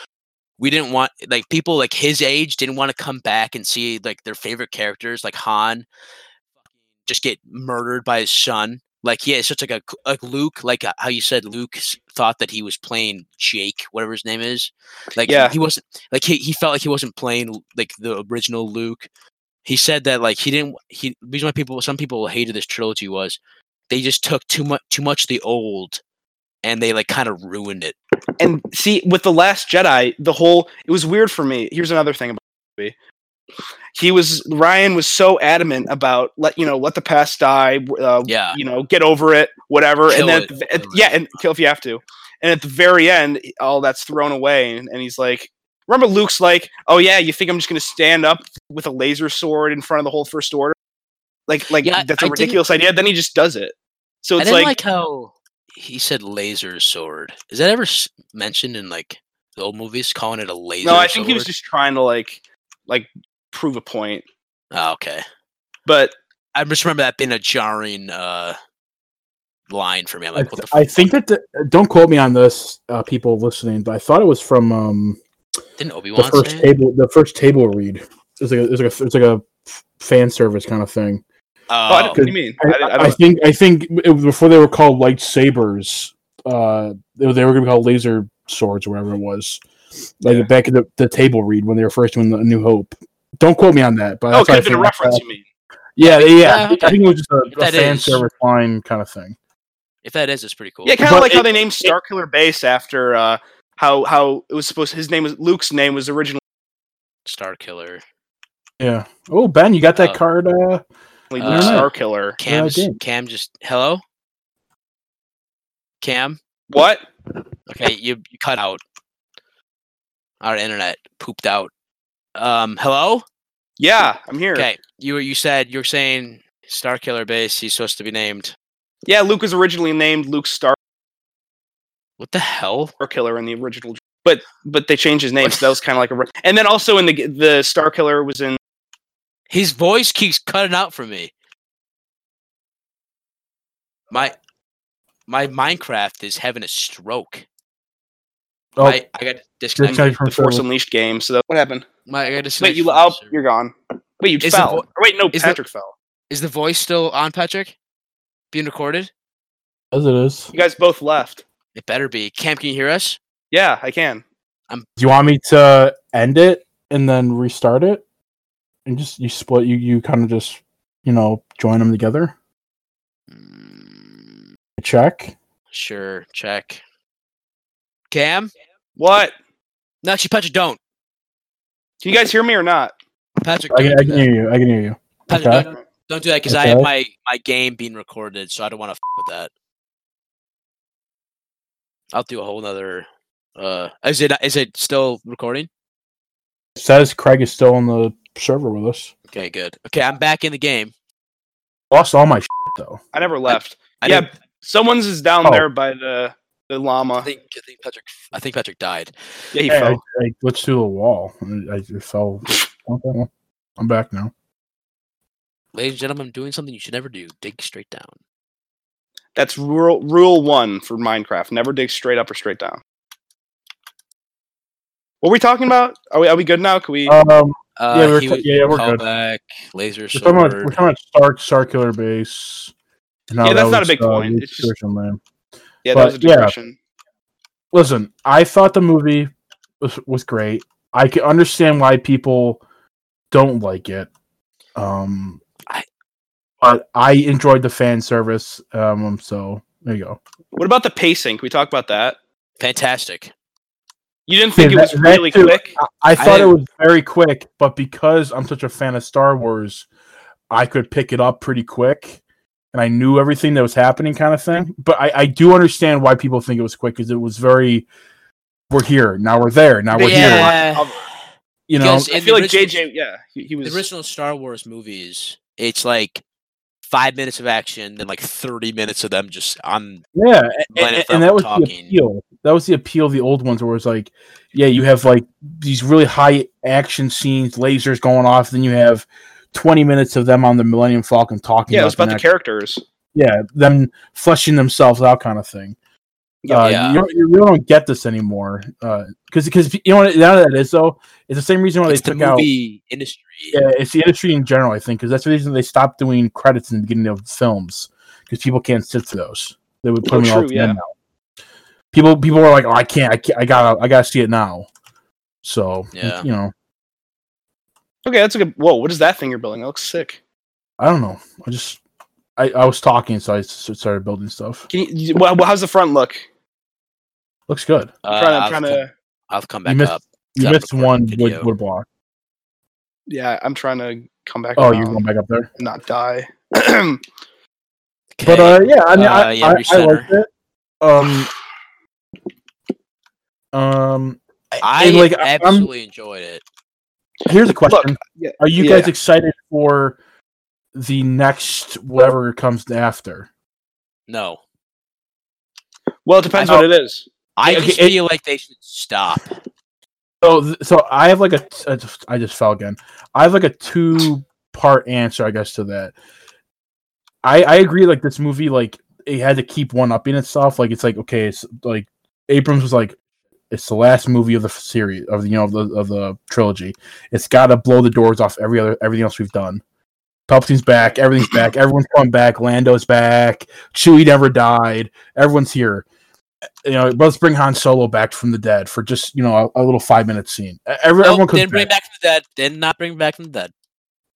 we didn't want like people like his age didn't want to come back and see like their favorite characters like Han just get murdered by his son. Like yeah, it's such like a like Luke, like uh, how you said Luke thought that he was playing Jake, whatever his name is. Like Yeah. he, he wasn't like he, he felt like he wasn't playing like the original Luke. He said that like he didn't he reason why people some people hated this trilogy was they just took too much too much of the old and they like kind of ruined it. and see with the last jedi the whole it was weird for me here's another thing about the movie. He was Rian was so adamant about let you know let the past die uh, Yeah. you know get over it whatever Kill and then at the- at- yeah and kill if you have to. And at the very end all that's thrown away and, and he's like remember luke's like oh yeah you think i'm just going to stand up with a laser sword in front of the whole first order like like Yeah, that's I a didn't- ridiculous idea then he just does it so I it's didn't like like, how he said laser sword. Is that ever mentioned in like the old movies, calling it a laser? no i think he was just trying to like like prove a point Oh, okay. but I just remember that being a jarring uh, line for me. I'm like, what the? I fuck? think that the, don't quote me on this, uh, people listening, but I thought it was from um, didn't Obi Wan the first say? it? table. The first table read. It's like a, it's like a, it's like a fan service kind of thing. I Oh, what do you mean? I, I, I I think I think it was before they were called lightsabers. Uh, they, they were going to be called laser swords or whatever it was. Like Yeah. back at the, the table read when they were first doing the New Hope. Don't quote me on that, but oh, it that's could I have been a think. reference. You mean? Yeah, yeah. Yeah, okay. I think it was just a, If a fan is- service line kind of thing. if that is, it's pretty cool. Yeah, kind of like how they named Starkiller Base after uh, how how it was supposed. His name was Luke's name was originally Starkiller. Yeah. Oh, Ben, you got that Uh, card? Uh, Luke Uh, Starkiller. Cam's did. Cam just hello. Cam, What? okay, you you cut out. Our internet pooped out. Um, hello. Yeah, I'm here. Okay, you were you said you were saying Starkiller Base. He's supposed to be named. Yeah, Luke was originally named Luke Star. What the hell? Starkiller in the original, but but they changed his name, so that was kind of like a. Re- and then also in the g- the Starkiller was in. His voice keeps cutting out for me. My my Minecraft is having a stroke. oh, I, I got disconnected. disconnected from The Force server. Unleashed game. So that, what happened? My, I got Wait, you from the out? server. You're gone. Wait, you Is fell. vo- wait, no, is the- Patrick fell. Is the voice still on, Patrick? Being recorded? as it is. You guys both left. It better be. Cam, can you hear us? Yeah, I can. Do you want me to end it and then restart it, and just you split? You you kind of just you know join them together. Mm, Check. sure. Check. Cam? What? No, actually, Patrick, don't. Can you guys hear me or not? Patrick, I don't can, I can hear you. I can hear you. Patrick, okay. don't, don't do that because I have my, my game being recorded, so I don't want to f- with that. I'll do a whole nother. Uh, is it is it still recording? It says Craig is still on the server with us. Okay, good. Okay, I'm back in the game. Lost all my shit though. I never left. I yeah, didn't- someone's is down Oh. there by the the llama. I think I think Patrick. I think Patrick died. Yeah, he Hey, I, fell. I glitched through the wall. I, I it fell. Okay, I'm back now. Ladies and gentlemen, I'm doing something you should never do. Dig straight down. That's rule rule one for Minecraft. Never dig straight up or straight down. What are we talking about? Are we are we good now? Can we? Um, Uh, Yeah, we're he ta- yeah, we're good. callback, laser we're talking about sword. we're talking about Starkiller Base. and Yeah, that's that not a big uh, point. It's just- version, man. yeah, that but, was a yeah. listen, I thought the movie was, was great. I can understand why people don't like it. Um, I- but I enjoyed the fan service. Um, so there you go. What about the pacing? Can we talk about that? Fantastic. You didn't think Yeah, it was that- that really too. quick? I, I thought it was very quick, but because I'm such a fan of Star Wars, I could pick it up pretty quick, and I knew everything that was happening, kind of thing. But I, I do understand why people think it was quick because it was very. We're here now. We're there now. We're here. You know, Because I feel like original- JJ. Yeah, he, he The original Star Wars movies, it's like five minutes of action, then like thirty minutes of them just on. Yeah, and, and, that was talking. the appeal. That was the appeal of the old ones, where it's like, yeah, you have like these really high action scenes, lasers going off, then you have twenty minutes of them on the Millennium Falcon talking. yeah, it was about the characters. Yeah, them fleshing themselves out, kind of thing. Yeah. uh, Yeah. You, don't, you really don't get this anymore, because because you know what now that it is though, it's the same reason why It's they the took out. movie industry. Yeah, it's the industry in general, I think, because that's the reason they stopped doing credits in the beginning of films because people can't sit through those. They would put Oh, them all at the yeah. end now. People, people were like, "Oh, I can't, I can't, I gotta, I gotta see it now." So, Yeah. you know, Okay, that's a good. Whoa, what is that thing you're building? That looks sick. I don't know. I just, I, I was talking, so I started building stuff. Can you? Well, how's the front look? Looks good. Uh, I'm trying to, I'll, trying come, to. I'll come You back missed- up. You missed one video. wood, wood block. Yeah, I'm trying to come back. Oh, you're going back up there. and not die. But uh, yeah, I mean, Uh, I, yeah, I, I liked it. Um, um, I and, like, I'm- absolutely enjoyed it. here's a question: yeah, Are you yeah. guys excited for the next whatever comes after? No, well, it depends I what it is. I Okay, just it- feel like they should stop. So, so I have like a, I just, I just fell again. I have like a two part answer, I guess, to that. I I agree. Like this movie, like it had to keep one upping itself. Like it's like okay, it's like Abrams was like, it's the last movie of the series of the you know of the of the trilogy. It's got to blow the doors off every other everything else we've done. Palpatine's back. Everything's back. Everyone's coming back. Lando's back. Chewie never died. Everyone's here. You know, let's bring Han Solo back from the dead for just you know a, a little five minute scene. Every, Nope, everyone comes didn't bring back. back from the dead. Did not bring back from the dead.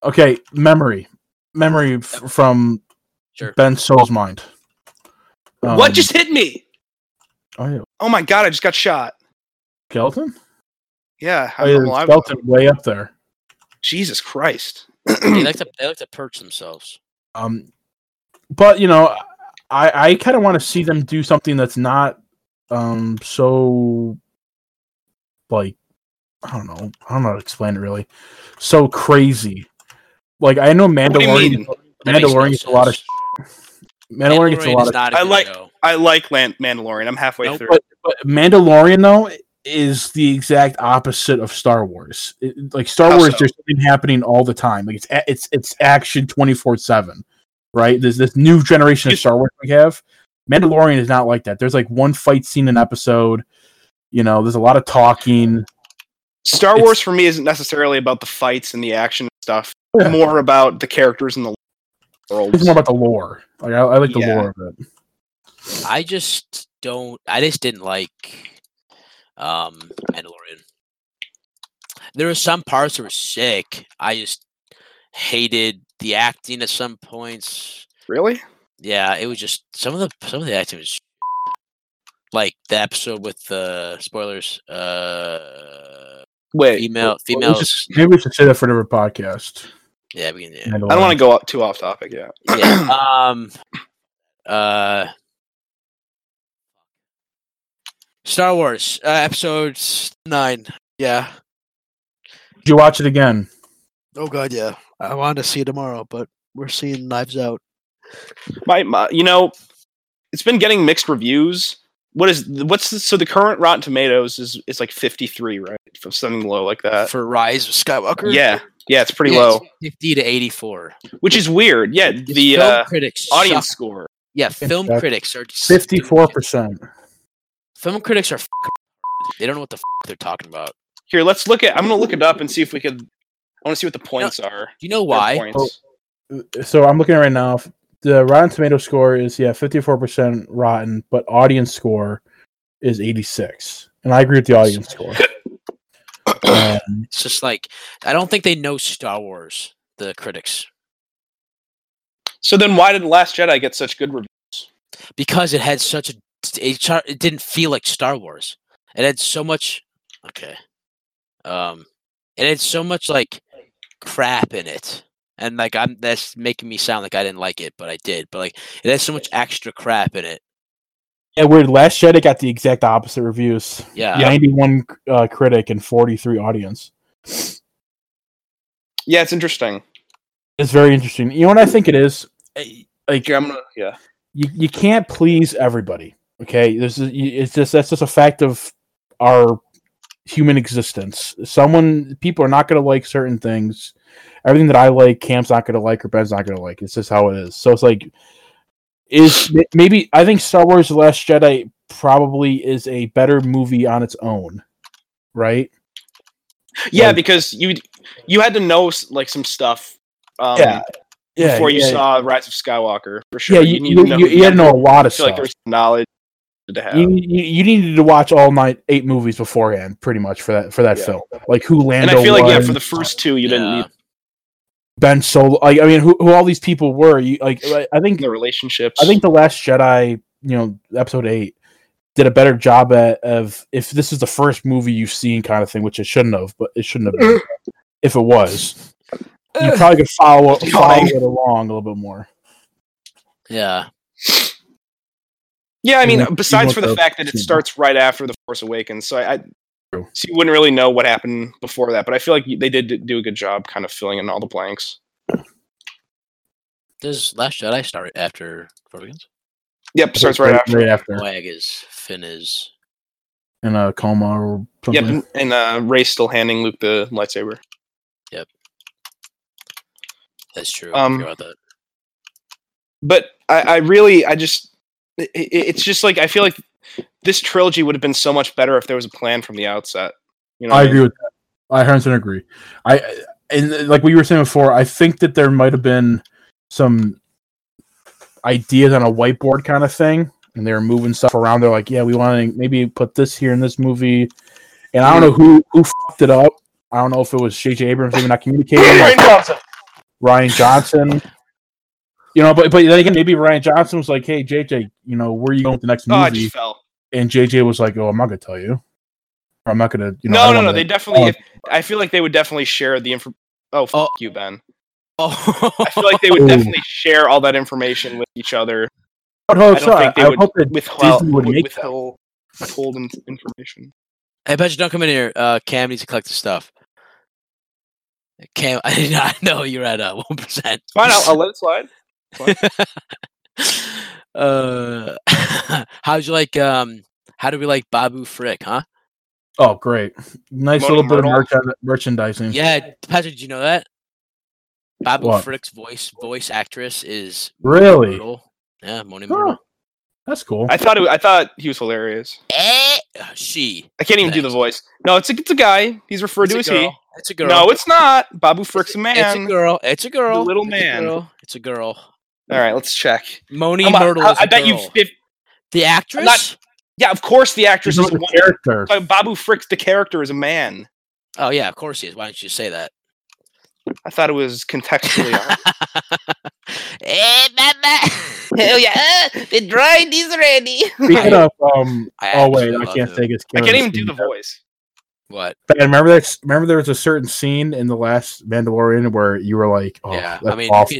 Okay, memory, memory f- from Sure. Ben Solo's mind. what Um, just hit me? Oh yeah, Oh my god! I just got shot. skeleton. Yeah, Oh, I'm yeah, alive. skeleton way up there. Jesus Christ. They like to they like to perch themselves. Um, but you know, I I kind of want to see them do something that's not um so like I don't know I don't know how to explain it really so crazy. Like I know do Mandalorian. mean? No Mandalorian gets a lot of sense. Mandalorian gets a lot of not a I like- show. I like Land- Mandalorian. I'm halfway Nope. through. but, but Mandalorian though is the exact opposite of Star Wars. It- like Star How Wars, so? there's something happening all the time. Like it's a- it's it's action twenty four seven, right? There's this new generation of Star Wars we have. Mandalorian is not like that. There's like one fight scene an episode. You know, there's a lot of talking. Star It's- Wars for me isn't necessarily about the fights and the action stuff. Yeah. More about the characters and the world. It's more about the lore. Like I, I like the Yeah. lore of it. I just don't. I just didn't like um Mandalorian. There were some parts that were sick. I just hated the acting at some points. really? Yeah, it was just some of the some of the acting was like the episode with the spoilers. Uh, Wait, female Well, we females. maybe we should say that for another podcast. Yeah, we can. Yeah. I don't want to go up too off topic yet. yeah. Um. Uh. Star Wars uh, episode nine. Yeah. Did you watch it again? Oh God, yeah. I want to see it tomorrow, but we're seeing Knives Out. My, my, you know, it's been getting mixed reviews. What is what's the, so the current Rotten Tomatoes is is like 53, right? For something low like that. for Rise of Skywalker. yeah, yeah, it's pretty Yeah, low, it's fifty to eighty-four. which is weird. Yeah, It's the film uh, critics audience suck. score. Yeah, film Exactly. critics are Fifty four percent. Film critics are. fucking They don't know what the fuck they're talking about. Here, let's look at. I'm gonna look it up and see if we could. I want to see what the points are. Do you know why? Points. so I'm looking at right now. The Rotten Tomato score is yeah, 54% rotten, but audience score is 86. And I agree with the audience score. Um, It's just like I don't think they know Star Wars. The critics So then, why did Last Jedi get such good reviews? because it had such a it, char- it didn't feel like Star Wars. It had so much okay. Um it had so much like crap in it. And like I'm that's making me sound like I didn't like it, but I did. But like it has so much extra crap in it. yeah, weird. Last Jedi got the exact opposite reviews. Yeah. 91 uh, critic and 43 audience. Yeah, it's interesting. It's very interesting. You know what I think it is? Eh, Like Here, I'm gonna. Yeah. you, you can't please everybody. Okay, this is you- it's just that's just a fact of our human existence. Someone people are not going to like certain things. Everything that I like, Cam's not going to like, or Ben's not going to like. It's just how it is. So it's like, is maybe I think Star Wars: The Last Jedi probably is a better movie on its own, right? Yeah, Like- because you you had to know like some stuff. Um, yeah, yeah. Before you yeah, saw Rise of Skywalker, for sure. yeah, you, need you, you, you had to know a lot of feel like stuff. there's knowledge to have. you, you, you needed to watch all night eight movies beforehand, pretty much for that for that Yeah. film. Like who Lando and I feel like yeah, for the first two, you didn't need Ben Solo. Like I mean, who, who all these people were? You like I I think the relationships. I think the Last Jedi, you know, Episode Eight, did a better job at of if this is the first movie you've seen, kind of thing, which it shouldn't have, but it shouldn't have been. if it was, you probably could follow follow Yawning. it along a little bit more. Yeah. Yeah, I mean, even- besides for the the- fact that it starts right after the Force Awakens, so I, I so you wouldn't really know what happened before that. But I feel like they did do a good job, kind of filling in all the blanks. Does Last Jedi start after Force Awakens? Yep, starts right after. Right after Wag is Finn is in a coma or Yep, something. and, and uh, Rey's still handing Luke the lightsaber. Yep, that's true. Um, forgot about that. but I, I really, I just, it, it- it's just like I feel like this trilogy would have been so much better if there was a plan from the outset. You know, I what agree with that. I 100 agree. I and like what you were saying before, I think that there might have been some ideas on a whiteboard kind of thing, and they were moving stuff around. They're like, "Yeah, we want to maybe put this here in this movie," and I don't know who who fucked it up. I don't know if it was J.J. Abrams maybe not communicating. Rian Johnson. Rian Johnson. You know, but but then again, maybe Rian Johnson was like, "Hey, JJ, you know, where are you going with the next Oh, I movie?" just fell. and JJ was like, "Oh, I'm not gonna tell you. Or I'm not gonna." You know, no, no, no. wanna- They definitely. Oh. If, I feel like they would definitely share the info. Oh, fuck Oh. you, Ben. Oh, I feel like they would definitely share all that information with each other. I hope I don't think they I would hope that withhold, Disney would make withhold, withhold information. I bet you don't come in here. Uh, Cam needs to collect the stuff. Cam, I did not know you're at uh, one percent. Fine, I'll, I'll let it slide. uh, how'd you like? Um, how do we like Babu Frick? Huh? Oh, great! Nice Moaning little bit of Myrtle. merchan- merchandising. Yeah, Patrick, did you know that? Babu What? Frick's voice voice actress is Really? Myrtle. Yeah, Moaning Huh. Myrtle. That's cool. I thought it, I thought he was hilarious. Eh, uh, she. I can't even do the voice. No, it's a it's a guy. He's referred It's to a as he. It's a girl. No, it's not. Babu Frick's a man. It's a girl. It's a girl. little It's man. A girl. It's a girl. All right, let's check. Moaning Come on, Myrtle I, is I a bet you. If, the actress. not- yeah, of course the actress She's is the one. character. but Babu Frick's the character is a man. Oh yeah, of course he is. Why don't you say that? I thought it was contextually. on. hey, mama. Hell yeah, the dried is ready. Speaking of, um, I oh wait, I can't him. say it's. I can't even do the voice. What? And remember that? Remember there was a certain scene in the last Mandalorian where you were like, "Oh, yeah, that's I mean, awful."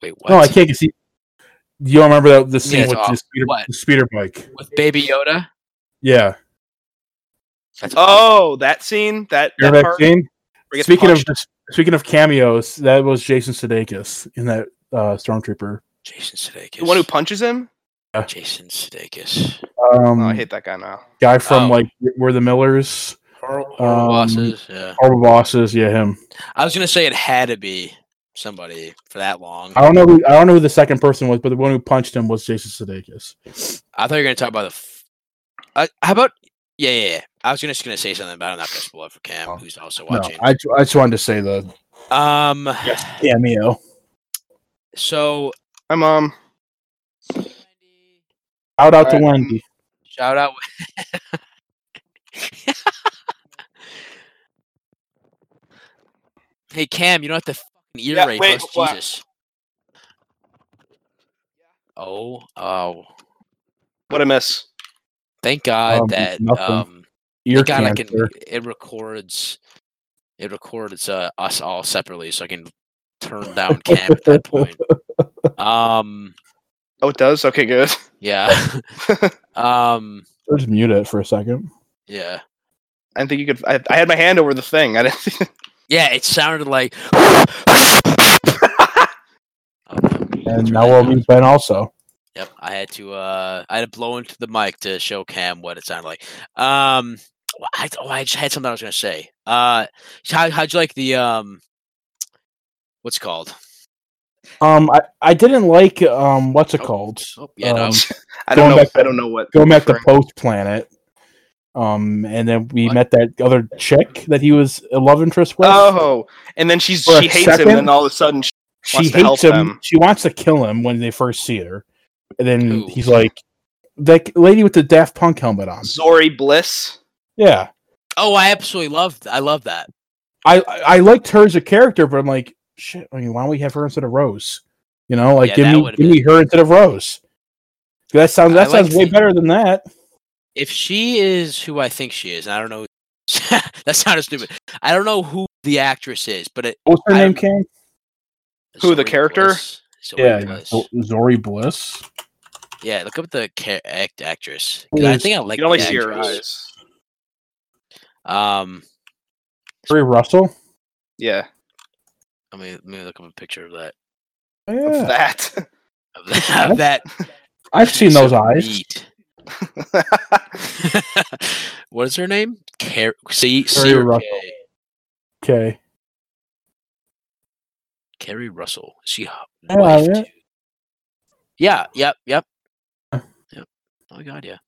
It's- wait, what? No, I can't see. You don't remember the, the scene Yeah, with the speeder, the speeder bike? With Baby Yoda. Yeah, That's Oh, that scene. That, that that part. scene? where he gets Speaking punched? of speaking of cameos, that was Jason Sudeikis in that uh, stormtrooper. Jason Sudeikis. the one who punches him. Yeah. Jason Sudeikis. Um, Oh, I hate that guy now. guy from Oh. like We're the Millers, Horrible, horrible Um, bosses. Yeah. Horrible Bosses. Yeah, him. I was gonna say it had to be somebody for that long. I don't know. Who, I don't know who the second person was, but the one who punched him was Jason Sudeikis. I thought you were gonna talk about the. F- uh, how about? Yeah, yeah, yeah. I was gonna, just gonna say something, but I'm not gonna spoil it for Cam, Oh. who's also No, watching. I, I just wanted to say the um. cameo. So Hi, mom. Shout out to Alright. Wendy. shout out. hey Cam, you don't have to fucking ear Yeah, rape wait, us, what? Jesus. Oh, oh! What a mess. Thank God Um, that nothing. um, Ear thank God I can. It records. It records uh, us all separately, so I can turn down Cam at that point. Um. Oh, it does. Okay, good. Yeah. um. Just mute it for a second. Yeah. I think you could. I, I had my hand over the thing. I didn't. Yeah. It sounded like. And turn now that we'll down. mute Ben also. Yep, I had to uh I had to blow into the mic to show Cam what it sounded like. Um I oh I just had something I was gonna say. Uh how how'd you like the um what's it called? Um, I, I didn't like um what's it Oh, called? Oh yeah, no. Um, I don't know. back I don't know what. Going back to Post Planet. Um, and then we What? met that other chick that he was a love interest with. Oh, and then she's she hates him, and then all of a sudden, she, she wants to hates help him. them. She wants to kill him when they first see her, and then Who? he's like, "That lady with the Daft Punk helmet on." Zorii Bliss. Yeah, Oh, I absolutely loved I love that. I I I liked her as a character, but I'm like, shit. I mean, why don't we have her instead of Rose? You know, like Yeah, give me would've give me her instead of Rose. That sounds I that sounds like way the- better than that. If she is who I think she is, I don't know that sounded stupid. I don't know who the actress is, but it What's her I name, don't- King? Who, the character? Bliss. Zorii Yeah, Bliss. Zorii Bliss. Yeah, look up the ca- act actress. I think I like You can only the see her eyes. Um, Zori Russell. Yeah, let me let me look up a picture of that. Yeah, that. Of that, of that I've seen those eyes. meat. what is her name? Car- C Keri C Russell. K? Keri Russell. Is she Yeah, yeah. Yeah. Yep. Yep. Yep. Oh God. Yeah.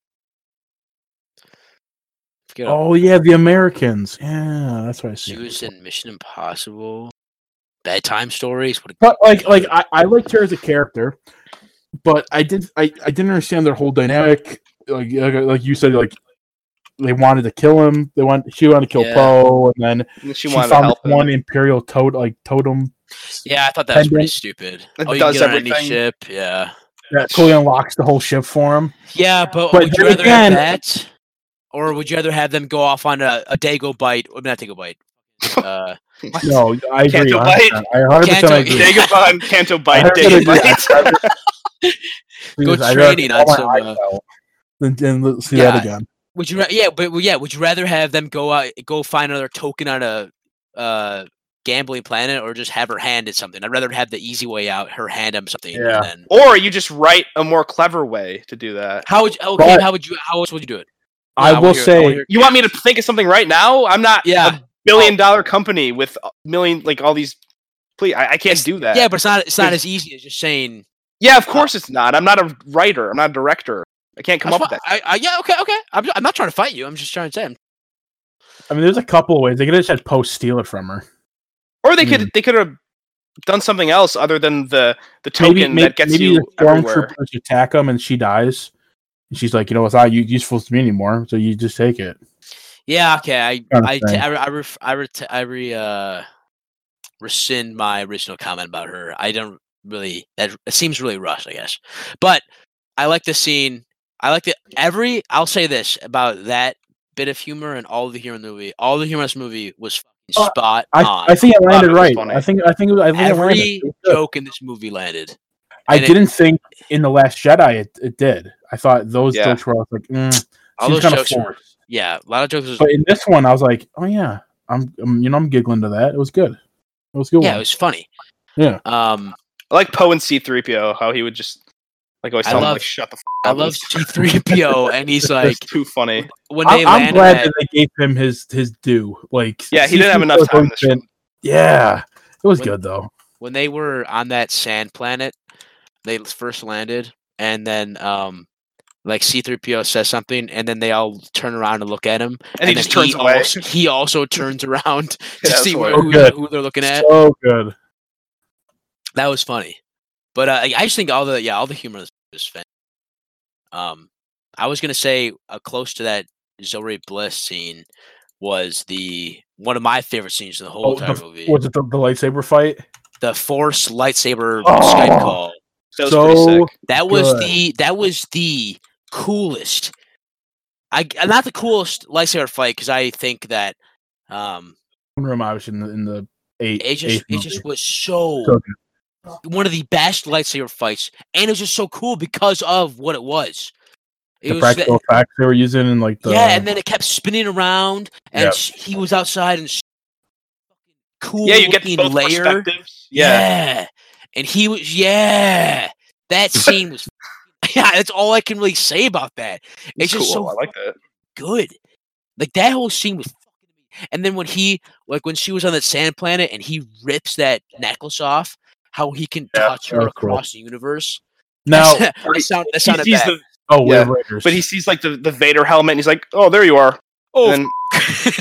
Forget Oh yeah, the Americans. Yeah, that's what I see. She was in Mission Impossible. Bedtime stories. What But like, like I, I liked her as a character, but I did, I, I didn't understand their whole dynamic. Like, like, like you said, like they wanted to kill him. They want she wanted to kill Yeah. Poe, and then And she, she, wanted to found help this him. one imperial toad, like totem Yeah, I thought that was pretty stupid. It oh, you does can get on any ship. Yeah. that totally unlocks the whole ship for him. Yeah, but, But would you rather again- have that, or would you rather have them go off on a, a Dago bite? Or not Dago bite. Uh, No, I agree. Canto 100%. bite. I 100 percent Canto- agree. Dagobah, Canto Bight, 100% Dagobah agree. bite. Go rather- training on some, uh, out than, than l- see Yeah. that again. would you? ra- Yeah, but yeah, would you rather have them go out, go find another token on a uh, gambling planet, or just have her hand at something? I'd rather have the easy way out. Her hand on something. Yeah. then- Or you just write a more clever way to do that. How would you, okay? But- how would you? How else would you do it? I wanna will hear- say, wanna You want me to think of something right now? I'm not Yeah. a billion dollar company with a million like all these. Please, I, I can't It's- do that. Yeah, but it's not. It's not as easy as just saying. yeah, of course it's not. I'm not a writer. I'm not a director. I can't come That's up with that. I, I, yeah, okay, okay. I'm, I'm not trying to fight you. I'm just trying to say. I'm, I mean, there's a couple of ways they could have just had Poe steal it from her. Or they could Hmm. they could have done something else other than the the token maybe maybe, that gets maybe you the stormtroopers attack him and she dies. And she's like, you know, it's not u- useful to me anymore, so you just take it. yeah, okay. I, Kinda I, t- thing. I, re- I, ref, I, ret- I re, uh, rescind my original comment about her. I don't really. That it seems really rushed, I guess. But I like the scene. I like the every. I'll say this about that bit of humor and all the humor in the movie. All the humor in this movie was fucking Uh, spot I, on. I think it landed right. I think I think it was- I think every It was joke in this movie landed. I and didn't think in the Last Jedi it, it did. I thought those Yeah. jokes were like, mm, All those kind of jokes were- forced. Yeah, a lot of jokes. Was, But in this one, I was like, oh yeah, I'm, I'm you know I'm giggling to that. It was good. It was good. yeah, it was funny. Yeah. Um, I like Poe and C3PO, how he would just like always I tell him love- like shut the f I up. I love It's- C3PO, and he's like, too funny. when they I'm, I'm landed glad at- that they gave him his his due. Like, Yeah, he didn't have enough time this been- Yeah, it was When- good though. when they were on that sand planet, they first landed, and then um, like C-3PO says something, and then they all turn around and look at him, And, he then just turns away. Also, he also turns around to Yeah, see where, hilarious. who, who they're looking at. So good. That was funny, but uh, I I just think all the yeah all the humor is is fan. Um, I was gonna say uh, close to that Zoe Bliss scene was the one of my favorite scenes in the whole Oh, entire the- movie. Was it the, the lightsaber fight? The Force lightsaber Oh. Skype call. That was so pretty sick. That was Good. the that was the coolest. I uh, not the coolest lightsaber fight because I think that um room I was in the in the eight. it just it just was so, So good. One of the best lightsaber fights, and it was just so cool because of what it was. It the was practical effects they were using and like the yeah, and then it kept spinning around, and Yeah. he was outside and cool Yeah, you get looking both layer. perspectives. Yeah. And he was yeah. That scene was yeah, that's all I can really say about that. It's, just cool. so I like that. good. Like that whole scene was. And then when he like when she was on that sand planet and he rips that necklace off, how he can Yeah, touch her was cool. across the universe. now. that sound that He sounded sees bad. the, oh, yeah, Raiders. but he sees like the, the Vader helmet, and he's like, "Oh, there you are." oh, and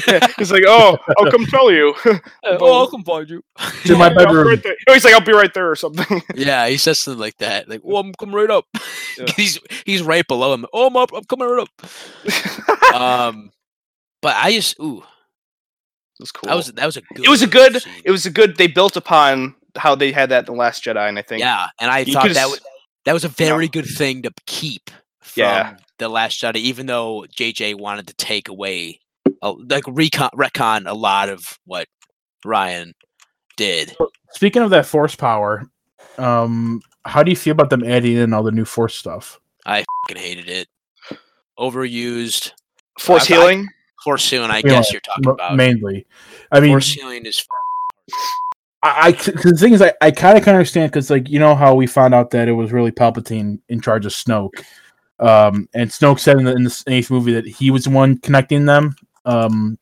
then he's like, "Oh, I'll come tell you." oh, I'll come find you. It's in my bedroom. right there. Oh, he's like, "I'll be right there" or something. Yeah, he says something like that. Like, "Oh, I'm coming right up." Yeah. he's he's right below him. Oh, I'm up. I'm coming right up. um, but I just ooh, was cool. that was that was a good. it was a good. scene. It was a good. They built upon how they had that in the Last Jedi, and I think yeah, and I thought that was that was a very good thing to keep from Yeah. the Last Jedi, even though JJ wanted to take away, uh, like retcon retcon a lot of what Rian did. Speaking of that force power, um, how do you feel about them adding in all the new force stuff? I fucking hated it. Overused. Force I- I- healing. Force healing, I Yeah, guess you're talking M- about. mainly. I mean, Force healing is I, I 'cause the thing is, I, I kind of can understand because, like, you know how we found out that it was really Palpatine in charge of Snoke, um, and Snoke said in the, in the eighth movie that he was the one connecting them. Um,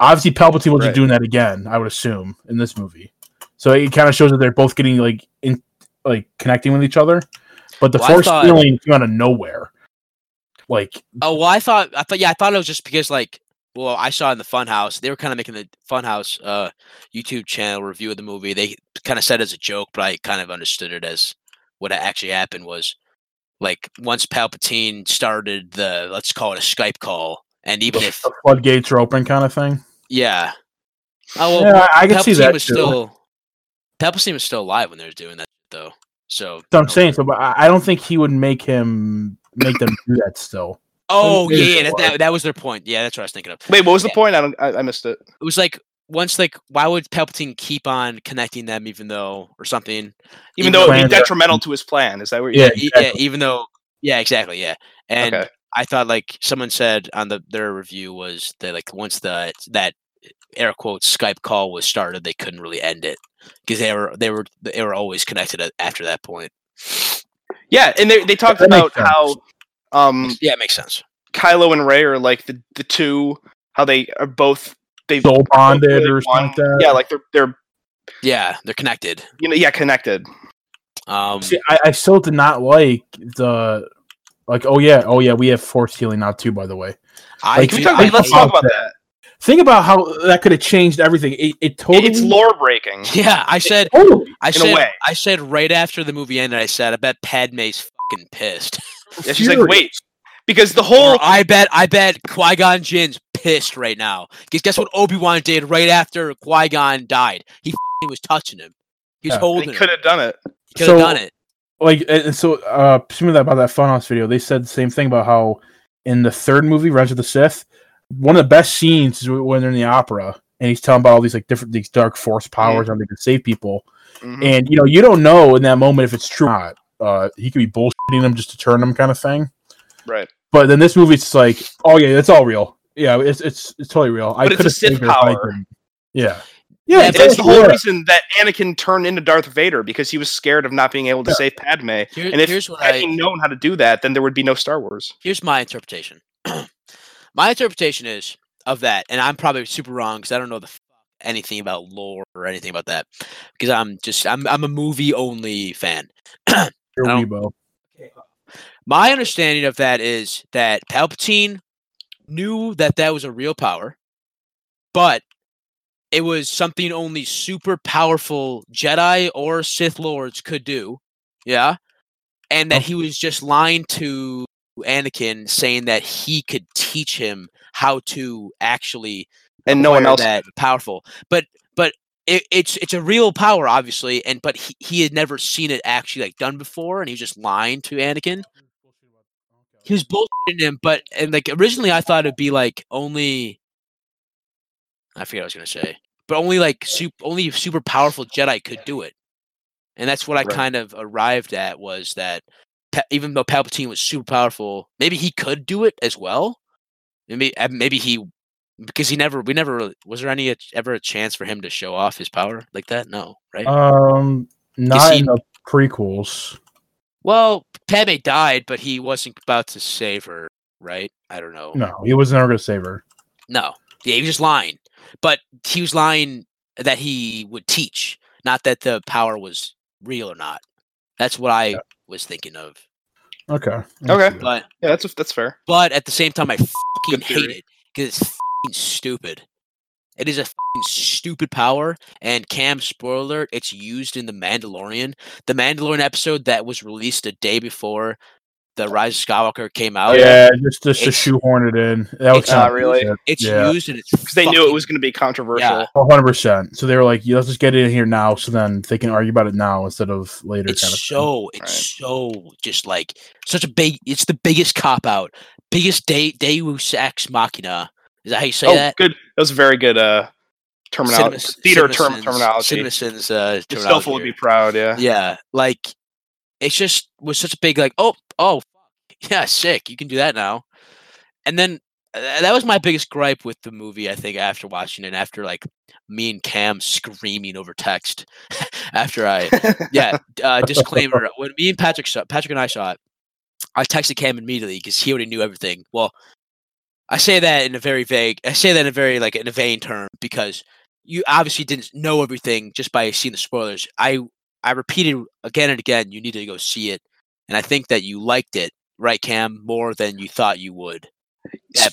obviously, Palpatine wasn't Right. doing that again. I would assume in this movie, so it kind of shows that they're both getting like in like connecting with each other, but the Well, force thought- healing came out of nowhere. Like Oh well, I thought I thought yeah, I thought it was just because like well, I saw in the Funhouse they were kind of making the Funhouse uh YouTube channel review of the movie. They kind of said it as a joke, but I kind of understood it as what actually happened was like once Palpatine started the let's call it a Skype call, and even if the floodgates are open, kind of thing. yeah, oh well, yeah, I can see Palpatine that was too. still Palpatine was still alive when they were doing that though. So So I'm saying so, but I I don't think he would make him make them do that still. Oh yeah, yeah that, that, that was their point. Yeah, that's what I was thinking of. Wait, what was the point? I don't. I, I missed it. It was like once like why would Palpatine keep on connecting them even though or something? Even Even though it'd be detrimental to his plan. Is that what? You're Yeah, saying? E- yeah, even though yeah, exactly, yeah. And Okay. I thought like someone said on the their review was that like once the that air quotes Skype call was started, they couldn't really end it because they were they were they were always connected after that point. Yeah, and they they talked about how um Yeah, it makes sense. Kylo and Rey are like the the two how they are both they Soul bonded really or something like that. Yeah, like they're they're Yeah, they're connected. you know yeah connected. Um, See, I, I still did not like the like. Oh yeah, oh yeah, we have force healing now too. By the way, I, Like, Can we talk, I let's talk about that. think about how that could have changed everything. It, it totally. It's lore breaking. Yeah, I said Totally. I a said way. I said right after the movie ended, I said I bet Padme's fucking pissed. Yeah, she's like, wait, because the Or whole I bet I bet Qui Gon Jinn's pissed right now. Because guess what Obi Wan did right after Qui Gon died? He fucking was touching him. He's Yeah. holding he could have done it. He could have So- done it. like and and so uh speaking of that about that funhouse video they said the same thing about how in the third movie Revenge of the Sith one of the best scenes is when they're in the opera and he's telling about all these like different these dark force powers and they can save people Mhm. and you know you don't know in that moment if it's true or not uh he could be bullshitting them just to turn them kind of thing Right. but then this movie it's like oh yeah that's all real yeah it's it's, it's totally real I But it's a could've Sith saved her if I power. yeah Yeah, yeah, but That's the whole yeah. reason that Anakin turned into Darth Vader because he was scared of not being able to Yeah. save Padme. Here- and if here's what had I he known how to do that, then there would be no Star Wars. here's my interpretation. my interpretation is of that, and I'm probably super wrong because I don't know the anything about lore or anything about that because I'm just I'm I'm a movie only fan. Here I we don't- go. My understanding of that is that Palpatine knew that that was a real power, but it was something only super powerful Jedi or Sith lords could do. Yeah. And that oh. he was just lying to Anakin saying that he could teach him how to actually And no one else. that powerful. But but it, it's it's a real power, obviously, and but he, he had never seen it actually like done before, and he was just lying to Anakin. He was bullshitting him, but and like originally I thought it'd be like only I forget what I was gonna say, but only like super only super powerful Jedi could do it, and that's what I Right. kind of arrived at was that Pa- even though Palpatine was super powerful, maybe he could do it as well. Maybe maybe he because he never we never really- was there any ach- ever a chance for him to show off his power like that? No, right? Um, not he- in the prequels. well, Padme died, but he wasn't about to save her, right? I don't know. No, he was never going to save her. No. Yeah, he was just lying. But he was lying that he would teach, not that the power was real or not. That's what I Yeah. was thinking of. Okay. Okay. But Yeah, that's that's fair. but at the same time I fucking hate it because it's fucking stupid. It is a fucking stupid power, and Cam spoiler, alert, it's used in the Mandalorian. The Mandalorian episode that was released a day before the Rise of Skywalker came out. yeah, just just to shoehorn it in. That was it's kinda not really. It's yeah. used and it's Because they knew it was going to be controversial. A hundred percent. So they were like, yeah, "Let's just get it in here now," so then they can argue about it now instead of later. it's kind of thing. so it's Right. so just like such a big it's the biggest cop out biggest de- deus ex machina is that how you say oh, that good. That was a very good. Uh, terminology. Cinemas- theater term terminology. CinemaSins, uh, terminology would be proud. Yeah. yeah like it's just was such a big like oh oh yeah sick you can do that now and then uh, that was my biggest gripe with the movie i think after watching it after like me and cam screaming over text after i yeah, uh, disclaimer. When me and Patrick saw Patrick and I saw it, I texted Cam immediately because he already knew everything. Well, I say that in a very vague. I say that in a very like in a vain term because you obviously didn't know everything just by seeing the spoilers. I I repeated again and again, you need to go see it, and I think that you liked it, right, Cam, more than you thought you would.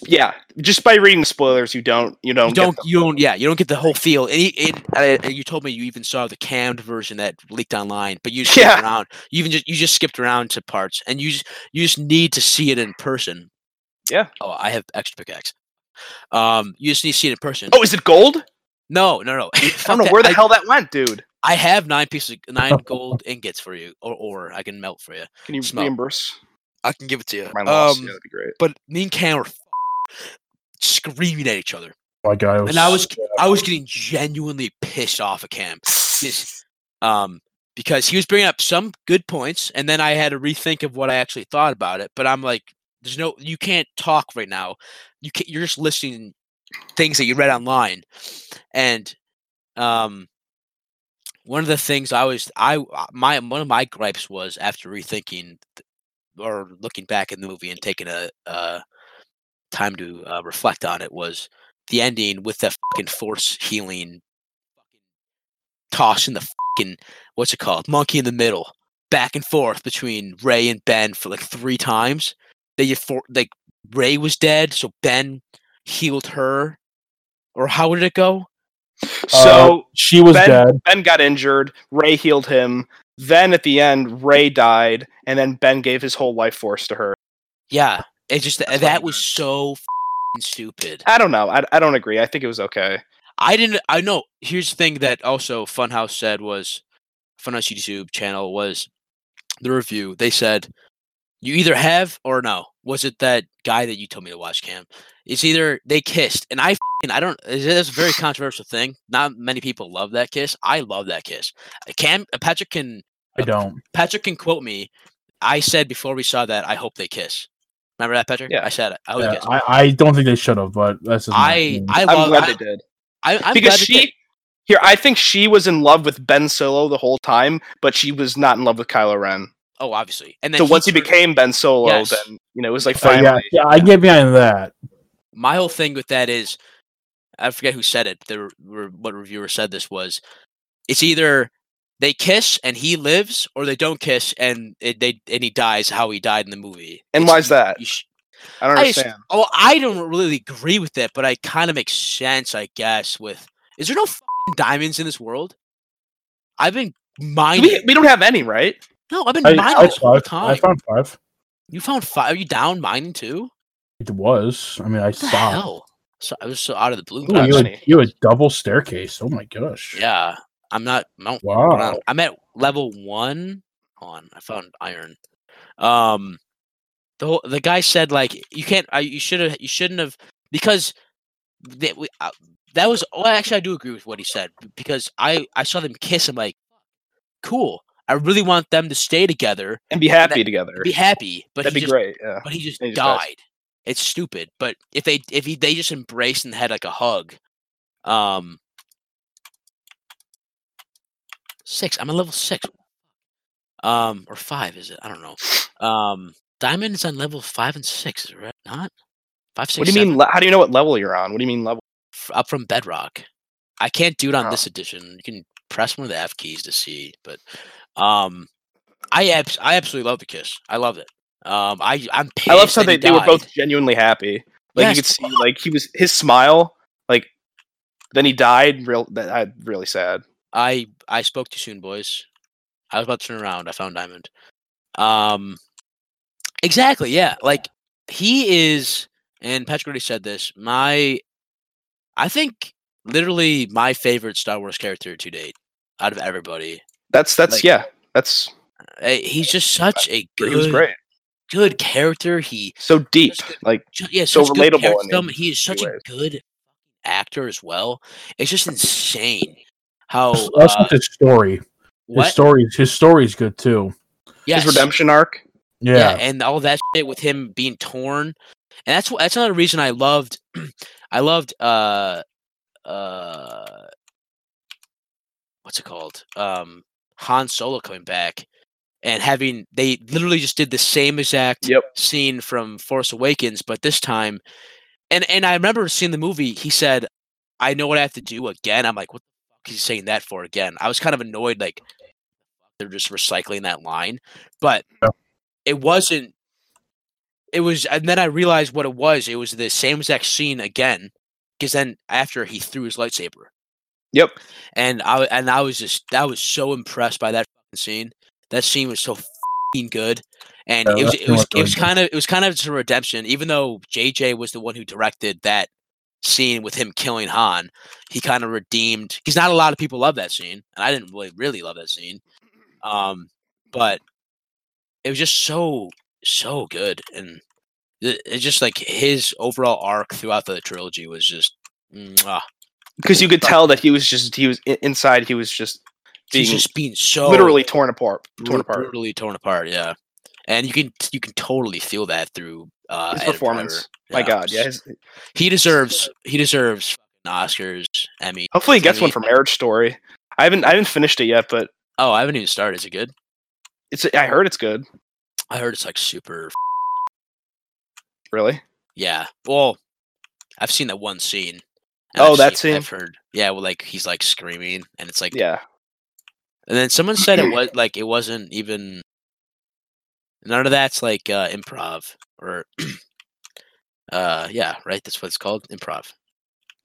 Yeah, just by reading the spoilers, you don't you don't You don't, you don't, yeah, you don't get the whole feel. And, uh, and you told me you even saw the cammed version that leaked online, but you skipped Yeah. around. You even just you just skipped around to parts, and you just you just need to see it in person. Yeah. Oh, I have extra pickaxe. Um, you just need to see it in person. Oh, is it gold? no, no, no. I don't know where the hell that went, dude. I have nine pieces, of, nine gold ingots for you, or or I can melt for you. Can you Smell. reimburse I can give it to you. my loss? Um, yeah, that'd be great. but me and Cam were screaming at each other, Oh my god, it and I was I was getting genuinely pissed off at Cam. This- um, because he was bringing up some good points, and then I had to rethink of what I actually thought about it. But I'm like, there's no, you can't talk right now. You can't, You're just listening things that you read online, and um, one of the things I was, I uh, my one of my gripes was after rethinking or looking back at the movie and taking a time to uh, reflect on it was the ending with the fucking force healing tossing the fucking what's it called monkey in the middle back and forth between Rey and Ben for like three times. They just for like Rey was dead, so Ben healed her, or how did it go? So uh, she was Ben- dead. Ben got injured. Rey healed him. Then at the end, Rey died, and then Ben gave his whole life force to her. Yeah, it just That's that was it so fucking stupid. I don't know. I, I don't agree. I think it was okay. I didn't. I know. Here's the thing that also Funhouse said was Funhouse YouTube channel was the review. They said you either have or no. Was it that guy that you told me to watch, Cam? It's either they kissed, and I I don't. It's a very controversial thing. Not many people love that kiss. I love that kiss. Uh, Cam uh, Patrick can I uh, don't. Patrick can quote me. I said before we saw that I hope they kiss. Remember that, Patrick? Yeah. I said it. I hope they Yeah, kiss. I, I don't think they should have, but that's just my I opinion. I I'm glad I, they did I, I'm because glad she did. here. I think she was in love with Ben Solo the whole time, but she was not in love with Kylo Ren. Oh, obviously. And then So once he turned- became Ben Solo, Yes. then you know it was like So, yeah, finally. yeah, I get behind that. my whole thing with that is, I forget who said it. The re- what reviewer said this was, it's either they kiss and he lives, or they don't kiss and it, they and he dies how he died in the movie. And It's- why is that? you sh- I don't I just- understand. oh, I don't really agree with that, but I kind of makes sense, I guess. With is there no fucking diamonds in this world? I've been mining. we, we don't have any, right? No, I've been I, mining I, this whole five. time. I found five. you found five. Are you down mining too? It was. I mean, I What hell? So I was so out of the blue. Ooh, you, had, you had double staircase. Oh my gosh. Yeah, I'm not. I don't Wow. I'm at level one. Hold on, I found iron. Um, the whole, the guy said like you can't. I, you should have. You shouldn't have because that we, uh, that was. Well, actually, I do agree with what he said because I I saw them kiss. I'm like, cool. I really want them to stay together, And be happy together. be happy. But That'd he be just, great. Yeah. But he just He just died. It's stupid. But if they if he, they just embraced and had like a hug, um, six. I'm a level six. Um, or five is it? I don't know. Um, diamond is on level five and six, is it right? Not five, six. What do you mean? seven? le- How do you know what level you're on? What do you mean level? Up from bedrock? I can't do it on Oh. this edition. You can press one of the F keys to see, but um, I abs- I absolutely love the kiss. I love it. Um, I I'm I love how they, they were both genuinely happy. Like Yes. you could see, like he was his smile. Like then he died. Real that I really sad. I I spoke too soon, boys. I was about to turn around. I found Diamond. Um, exactly. Yeah, like he is, and Patrick already said this. My, I think literally my favorite Star Wars character to date out of everybody. That's that's Like- yeah. That's Uh, He's just such a he was good, great. good character. He, So deep. Good- Like ju- yeah, So relatable character in- development. He is such a good actor as well. It's just insane how That's that's uh, his story. His what story. His story's good too. yes. his redemption arc. Yeah. yeah. and all that shit with him being torn, and that's wh- that's another reason I loved, I loved uh uh what's it called um Han Solo coming back and having they literally just did the same exact Yep. scene from Force Awakens, but this time, and and I remember seeing the movie. He said, "I know what I have to do again." I'm like, "What the fuck is he saying that for again?" I was kind of annoyed, like, they're just recycling that line, but Yeah. it wasn't. It was, and then I realized what it was. It was the same exact scene again, because then after he threw his lightsaber, Yep. and I and I was just I was so impressed by that scene. That scene was so fucking good, and Yeah, it was it was it was kind of it was kind of just a redemption. Even though JJ was the one who directed that scene with him killing Han, he kind of redeemed. Because not a lot of people love that scene, and I didn't really really love that scene. Um, but it was just so so good, and it, it's just like his overall arc throughout the trilogy was just. mwah. Because you could tell that he was just he was inside. He was just He's being just being so literally torn apart. Torn apart. brutally torn apart. Yeah, and you can you can totally feel that through uh, His performance. Driver. My God, yeah. his- he deserves he deserves Oscars, Emmy. hopefully, he gets one for Marriage Story. I haven't I haven't finished it yet, but Oh, I haven't even started. Is it good? it's I heard it's good. I heard it's like super. Really? Yeah. Well, I've seen that one scene. Oh, I've that seen- scene? I've heard. Yeah, well, like he's like screaming, and it's like, Yeah. and then someone said it was like it wasn't even. None of that's like uh, improv or. uh, yeah, right. That's what it's called, improv.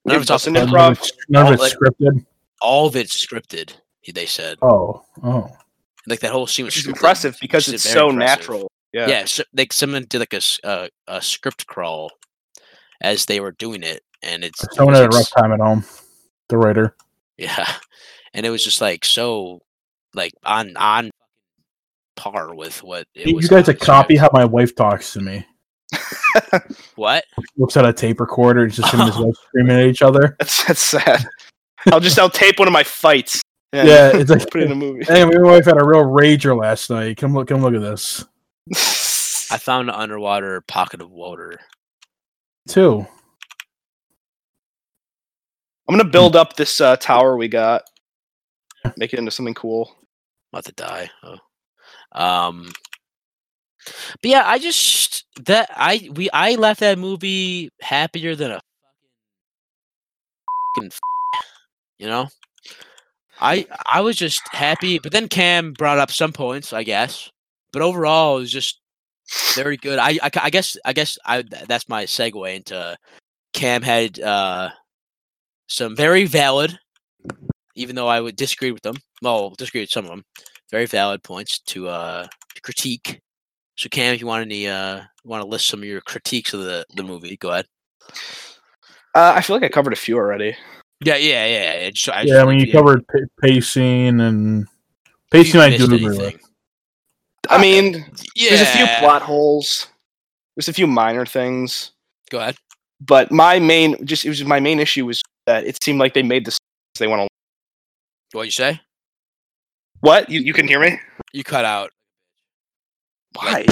None of it's also wasn't None of improv. it's, none of all it's like- scripted. all of it's scripted. They said Oh, oh. like that whole scene was scripted, impressive because it's so impressive. natural. Yeah. Yeah, so, like someone did like a a script crawl as they were doing it, and it's it Someone had a rough time at home. The writer. Yeah, and it was just like so, like on on par with what it You was. guys on a copy how my wife talks to me. what? Looks at a tape recorder and just him and his wife screaming at each other. That's that's sad. I'll just I'll tape one of my fights. and Yeah, it's like put it in a movie. Hey, my wife had a real rager last night. Come look, come look at this. I found an underwater pocket of water. Too. I'm gonna build up this uh, tower we got. Make it into something cool. About to die. Oh. Um. But yeah, I just that I we I left that movie happier than a fucking you know. I I was just happy, but then Cam brought up some points, I guess. But overall, it was just very good. I I, I guess I guess I that's my segue into Cam had uh some very valid, even though I would disagree with them. Well, disagree with some of them. Very valid points to uh to critique. So Cam, if you want any uh want to list some of your critiques of the the movie, go ahead. Uh, I feel like I covered a few already. Yeah, yeah, yeah. yeah. I just, I Yeah, I mean, if you covered pa- pacing and pacing. I do agree with. anything. I mean, Yeah. there's a few plot holes. There's a few minor things, Go ahead. but my main just it was my main issue was that it seemed like they made this they want to. What you say? What you you can hear me? You cut out. Why?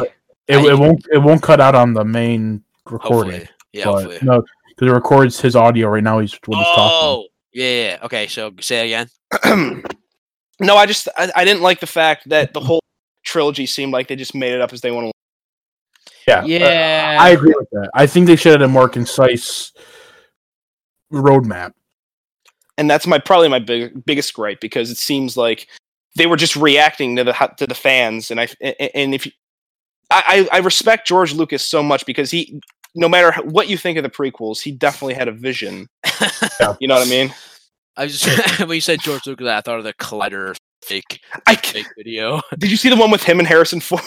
It, it won't. It won't cut out on the main recording. Hopefully. Yeah, but hopefully. no, because it records his audio right now. He's when he's talking. Oh, yeah, yeah, yeah. Okay, so say it again. no, I just I, I didn't like the fact that the whole trilogy seemed like they just made it up as they want to. Yeah, uh, Yeah. I agree with that. I think they should have a more concise roadmap. and that's my probably my big, biggest gripe because it seems like they were just reacting to the to the fans, and I a- and if you, I I I respect George Lucas so much because he no matter what you think of the prequels, he definitely had a vision. You know what I mean? I just when you said George Lucas, I thought of the Collider fake I c- fake video. did you see the one with him and Harrison Ford?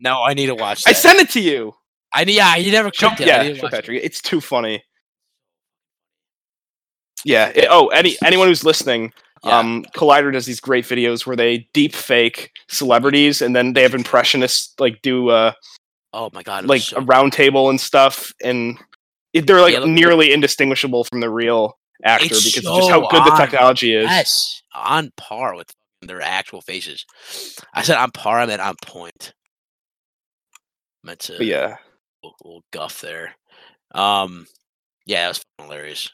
no, I need to watch. I That. sent it to you. I need. Yeah, you never Show, clicked it. Yeah, need to it. Patrick. It's too funny. Yeah. it- oh, any anyone who's listening, Yeah. um, Collider does these great videos where they deep fake celebrities, and then they have impressionists like do uh Oh my god! like so a round table and stuff, and it, they're like Yeah, nearly indistinguishable from the real actor because of just how so good the technology is. Yes, on par with their actual faces. I said on par. I meant on point. Meant to But yeah, little, little guff there. Um, yeah, it was hilarious.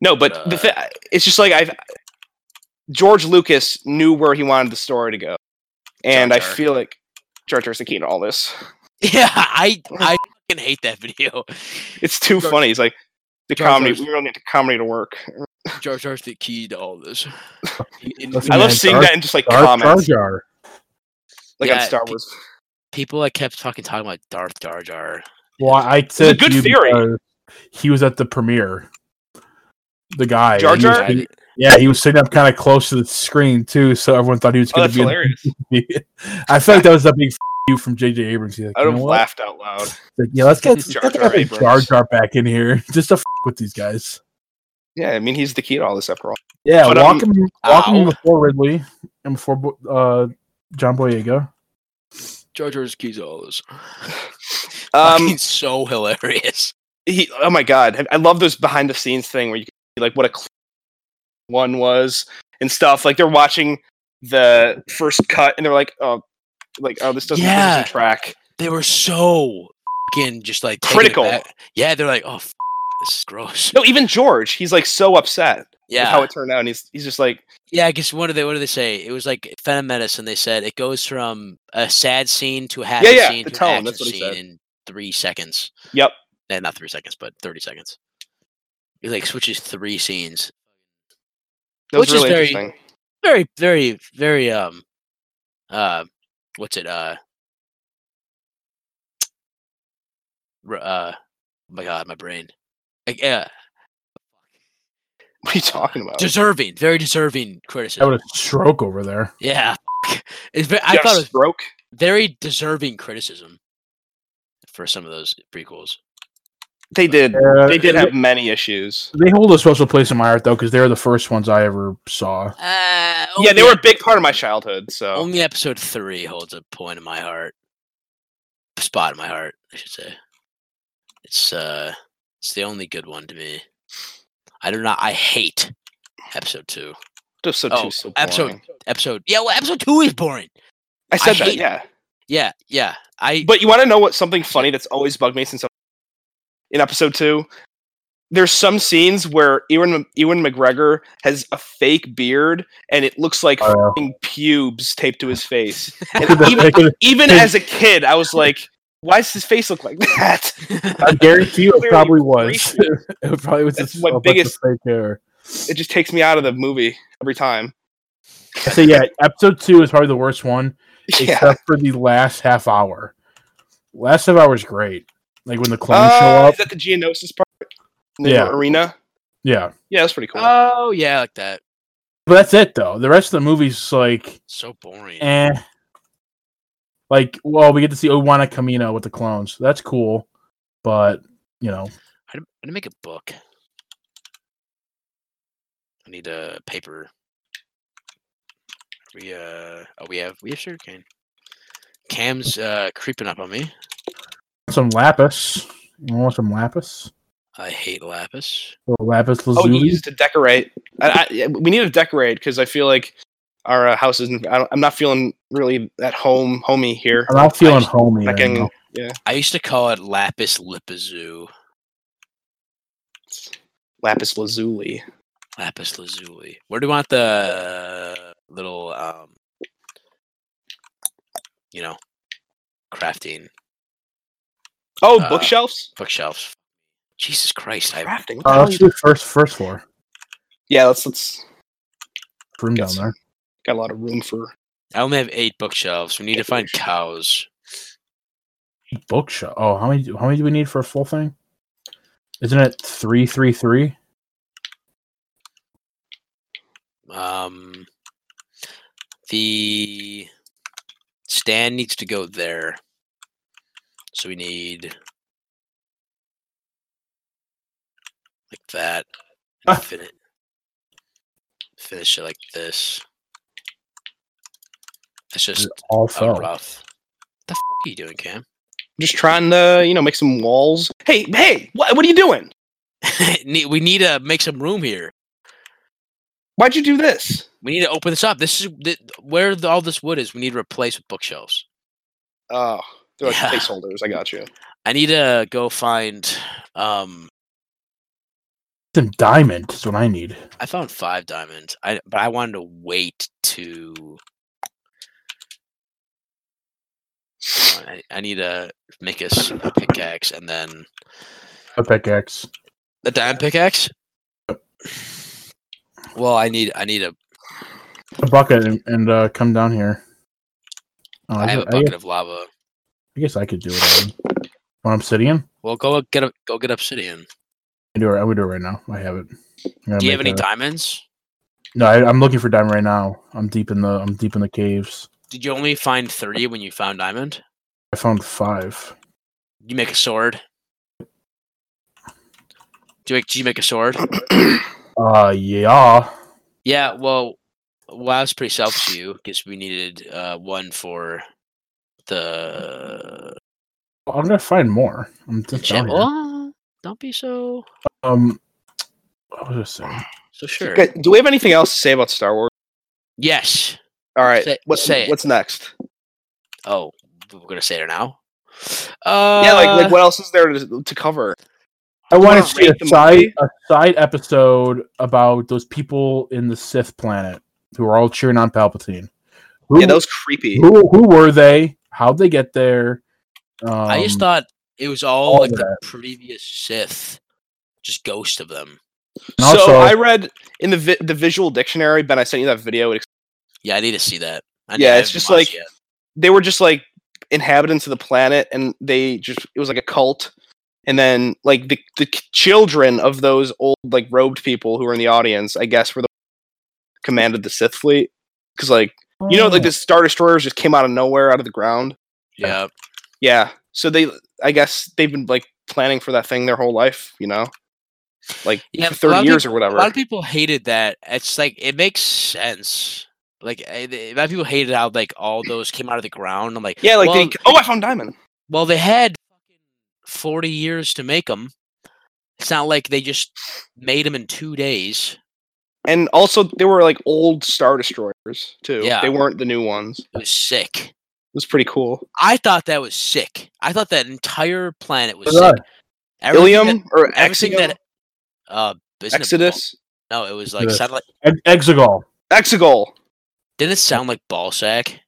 No, but But, the uh, thi- it's just like I've George Lucas knew where he wanted the story to go, and I Jar Jar. feel like Jar Jar's the key to all this. Yeah, I I fucking hate that video. It's too Jar- funny. He's like the Jar comedy. Jar's- We really need the comedy to work. Jar Jar's the key to all this. In- Listen, I love man, seeing Jar- that in just like Jar Jar comments, Jar. like on Yeah, Star pe- Wars. people that kept talking talking about Darth Jar Jar. Well, I said good to you theory. He was at the premiere. The guy. Jar and he was Jar? yeah, he was sitting up kind of close to the screen too, so everyone thought he was Oh, going to that's be. in- hilarious. I feel like that was a big f- you from JJ Abrams. He's like, I you would know have what? laughed out loud. Like, yeah, let's get Jar let's Jar get Abrams. Jar Jar back in here just to f- with these guys. Yeah, I mean he's the key to all this after all. Yeah, But, walk um, him, walk him before Ridley and before uh, John Boyega. Jar Jar's key to all this. Um, Fucking so hilarious. he, oh my god, I love those behind the scenes thing where you can see like what a one was and stuff. Like they're watching the first cut and they're like, oh, like oh, this doesn't, this Yeah. doesn't track. They were so fucking just like Critical. Yeah, they're like, oh, f- this is gross. No, even George, he's like so upset with Yeah, how it turned out. And he's he's just like, yeah. I guess what did they what did they say? It was like Phantom Menace, and they said it goes from a sad scene to a happy Yeah, yeah, scene to an action that's what he scene in three seconds. yep. Eh, not three seconds, but thirty seconds. It like switches three scenes. That was Which is really very- interesting. Very, very, very. Um, uh, what's it? Uh, r- uh, oh my God, my brain. Like, yeah, What are you talking about? deserving, very deserving criticism. I criticism. would a stroke over there. Yeah, it's. Very, I thought a it was stroke. very deserving criticism for some of those prequels. They did. Uh, They did have many issues. They hold a special place in my heart though, because they were the first ones I ever saw. Uh, Yeah, they were a big part of my childhood. So Only episode three holds a point in my heart, spot in my heart, I should say. It's uh, it's the only good one to me. I do not. I hate episode two. episode Oh, two so episode- boring. Episode yeah, well, episode two is boring. I said that. hate- Yeah. Yeah, yeah. I But you want to know what something funny that's always bugged me since in episode two? There's some scenes where Ewan Ewan McGregor has a fake beard and it looks like Oh, yeah. pubes taped to his face. Even, even as a kid, I was like, "Why does his face look like that?" I guarantee you, it probably was. it probably was That's a, my a bunch of biggest- fake hair. it just takes me out of the movie every time. So yeah, episode two is probably the worst one, Yeah. except for the last half hour. Last half hour is great. Like when the clones show Uh, up. is that the Geonosis part? In the Yeah. arena. Yeah, Yeah, that's pretty cool. oh yeah, I like that. but that's it though. The rest of the movie's like, So boring. eh. Like, well, we get to see Owana Kamino with the clones. That's cool, but you know, I didn't, I make a book. I need a paper. We uh oh we have we have sugarcane. Cam's uh creeping up on me. Some lapis. You want some lapis? I hate lapis. Little lapis lazuli. Oh, lazuli. he used to decorate. I, I, we need to decorate because I feel like our uh, house isn't. I don't, I'm not feeling really at home, homey here. I'm not feeling just- homey. Not right getting, yeah, I used to call it lapis lipazoo. lapis lazuli. Lapis lazuli. Where do you want the little um you know crafting Oh, Uh, bookshelves. bookshelves? Jesus Christ, I Crafting. What Uh, let's do first first floor. yeah, let's let's Room Get down some- there. got a lot of room for. I only have eight bookshelves. We need to find cows. Bookshelf. Oh, how many? How many do we need for a full thing? Isn't it three, three, three? Um, the stand needs to go there. So we need like that. Ah. finish, finish it like this. That's just All a fell. rough. The f- are you doing, Cam? I'm Just trying to, you know, make some walls. Hey, hey, what, what are you doing? We need to make some room here. Why'd you do this? We need to open this up. This is th- where the, all this wood is. We need to replace with bookshelves. Oh, they're like Yeah. placeholders. I got you. I need to go find. Um, Some diamond is what I need. I found five diamonds. I but I wanted to wait to. I, I need to make us a pickaxe and then A pickaxe. the diamond pickaxe. Well, I need I need a a bucket and, and uh, come down here. Oh, I have a I, bucket guess, of lava. I guess I could do it. Already. Want obsidian? Well, go get a, go get obsidian. I do it. I would do it right now. I have it. Do you have any a- diamonds? No, I, I'm looking for diamond right now. I'm deep in the I'm deep in the caves. Did you only find three when you found diamond? I found five. You make a sword. Do you make, do you make a sword? Uh, yeah. Yeah, well, well, I was pretty selfish of you because we needed uh, one for the. I'm gonna find more. I'm just Gem- down here. Well, don't be so Um, what was just saying? so sure. Okay, do we have anything else to say about Star Wars? Yes. All right, Say- what's say it. what's next? Oh, we're gonna say it now. Uh, yeah, like like what else is there to, to cover? I want wanna see a side movie? a side episode about those people in the Sith planet who are all cheering on Palpatine. Who, yeah, that was creepy. who who were they? How'd they get there? Um, I just thought it was all, all like the previous Sith, just ghost of them. And so I read in the vi- the visual dictionary, Ben. I sent you that video. It, ex- Yeah, I need to see that. I Yeah, it's just like- yet. they were just like inhabitants of the planet, and they just it was like a cult. And then like the the children of those old like robed people who were in the audience, I guess, were the commanded the Sith fleet because like you know like the Star Destroyers just came out of nowhere, out of the ground. yeah. Yeah. So they, I guess they've been like planning for that thing their whole life, you know, like Yeah, for a lot thirty years peop- or whatever. A lot of people hated that. It's like it makes sense. Like eh, a lot of people hated how like all those came out of the ground. I'm like, yeah, like well, they. Oh, I found diamond. well, they had forty years to make them. It's not like they just made them in two days. And also, they were like old Star Destroyers too. Yeah. They weren't the new ones. It was sick. Was pretty cool. I thought that was sick. I thought that entire planet was sick. Everything Ilium or that, everything Exium? that uh isn't it Exodus, no, it was like Exodus. sounded like Exegol. Exegol. didn't it sound like ballsack?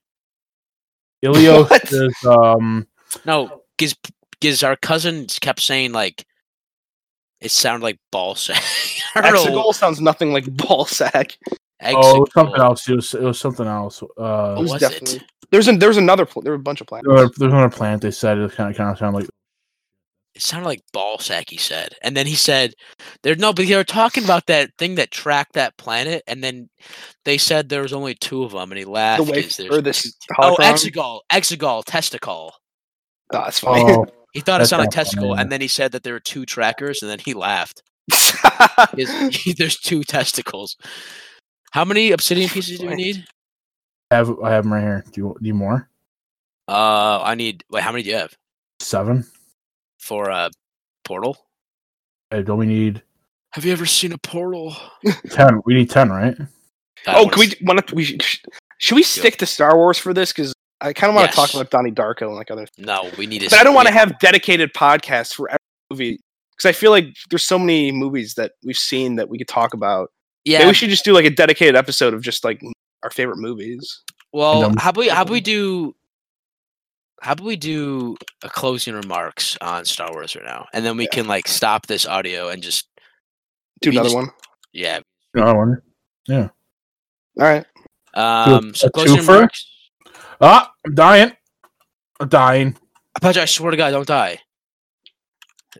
Ilios What? is um No, because because our cousins kept saying like it sounded like ballsack. I. Exegol sounds nothing like ball sack. Oh it was something else. It was it was something else. Uh, What was was definitely- it? There's an, there's another pl- there were a bunch of planets. there was there another planet they said it kind of kind of sounded like It sounded like ball sack. He said, and then he said, "There's no." But they were talking about that thing that tracked that planet, and then they said there was only two of them, and he laughed. The 'cause wave there's or this Oh, holocron? Exegol, Exegol, testicle. Oh, that's funny. oh He thought it sounded like not funny, testicle, and then he said that there were two trackers, and then he laughed. His- there's two testicles. How many obsidian pieces do we need? I have I have them right here. Do you need more? Uh, I need. Wait, how many do you have Seven. for a portal? Hey, don't we need Have you ever seen a portal? ten? We need ten, right? I oh, can we want to? We should, should we stick to Star Wars for this? Because I kind of want to talk about Donnie Darko and like other. No, we need to. But I don't want to to have dedicated podcasts for every movie because I feel like there's so many movies that we've seen that we could talk about. Yeah. Maybe we should just do like a dedicated episode of just like our favorite movies. Well, then- how about we how about we do how about we do a closing remarks on Star Wars right now, and then we Yeah. can like stop this audio and just Do another just- one. yeah. No, I wonder. All right. Um, so closing twofer? remarks. Ah, I'm dying. I'm dying. Patrick, I swear to God, don't die.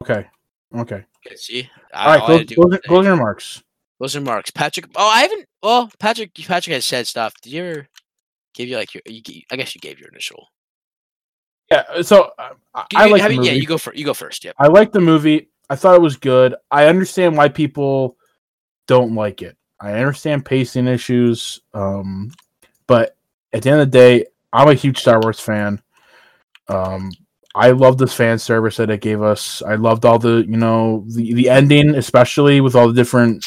Okay. Okay. Okay, see, All right. all Close, had to do closing, closing remarks. Closing remarks. Patrick. Oh, I haven't. Well, Patrick. Patrick has said stuff. Did you ever give you like your? You, I guess you gave your initial. Yeah. So uh, I, You- I like have the you- movie. Yeah, you go first. You go first. Yeah. I like the movie. I thought it was good. I understand why people don't like it. I understand pacing issues. Um, but at the end of the day, I'm a huge Star Wars fan. Um, I love this fan service that it gave us. I loved all the, you know, the, the ending, especially with all the different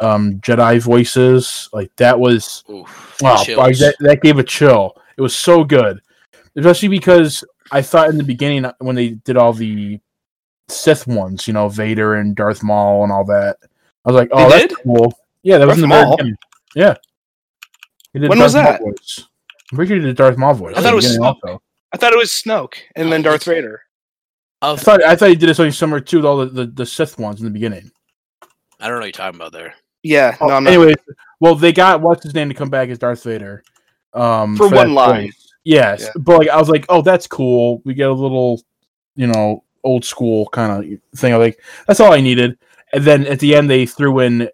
um Jedi voices. Like that was Oof, Wow, like, that, that gave a chill. It was so good, especially because I thought in the beginning uh, when they did all the Sith ones, you know, Vader and Darth Maul and all that, I was like, oh, They that's did? cool. Yeah, that was in the Maul? beginning. Yeah. When was Darth Maul that? Voice. I'm pretty sure he did Darth Maul voice. I thought it was Snoke. also. I thought it was Snoke and Oh, then Darth that's- Vader. I thought I thought he did it something similar to all the, the, the Sith ones in the beginning. I don't know what you're talking about there. Yeah, Oh, no, I'm not. anyways, well, they got what's his name to come back as Darth Vader. Um, For one line. voice. Yes, Yeah. but like I was like, oh, that's cool. We get a little, you know, old school kind of thing. I like that's all I needed. And then at the end, they threw in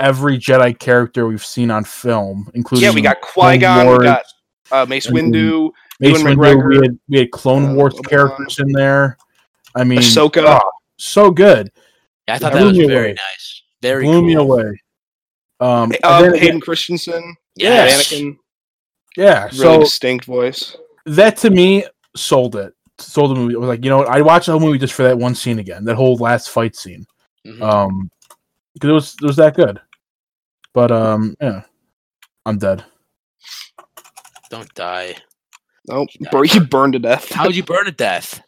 every Jedi character we've seen on film, including yeah, we got Qui Gon, we got uh, Mace Windu, Mace Ewan Windu, we had, we had Clone uh, Wars Obi-Wan. characters in there. I mean, Ahsoka. oh, so good. Yeah, I thought Blew that was very away. nice. Very Blew cool. me away. Um, and um, then- Hayden Christensen, Yes. Anakin, yeah, really so distinct voice. that to me sold it. Sold the movie. It was like, you know what? I'd watch the whole movie just for that one scene again, that whole last fight scene. Mhm. Um, because it was it was that good. But um, yeah, I'm dead. Don't die. Nope, You, bur- he burned to death. How would you burn to death?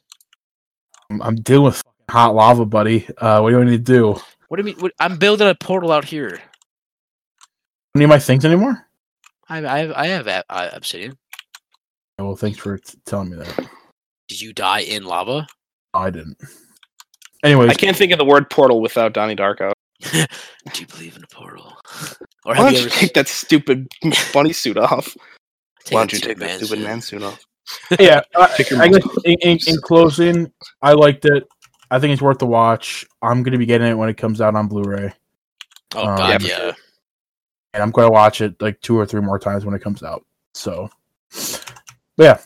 I'm, I'm dealing with hot lava, buddy. Uh, what do I need to do? What do you mean? What, I'm building a portal out here. Don't need my things anymore? I I have, I have uh, obsidian. Yeah, well, thanks for t- telling me that. Did you die in lava? I didn't. Anyways, I can't think of the word portal without Donnie Darko. Do you believe in a portal? Or Why have don't you you ever take that stupid bunny suit off? Why don't you take that to stupid man man suit off? yeah, I, I guess in, in, in closing, I liked it. I think it's worth the watch. I'm gonna be getting it when it comes out on Blu-ray, Oh Um, god, Yeah, yeah. for sure. And I'm gonna watch it like two or three more times when it comes out. So, but yeah,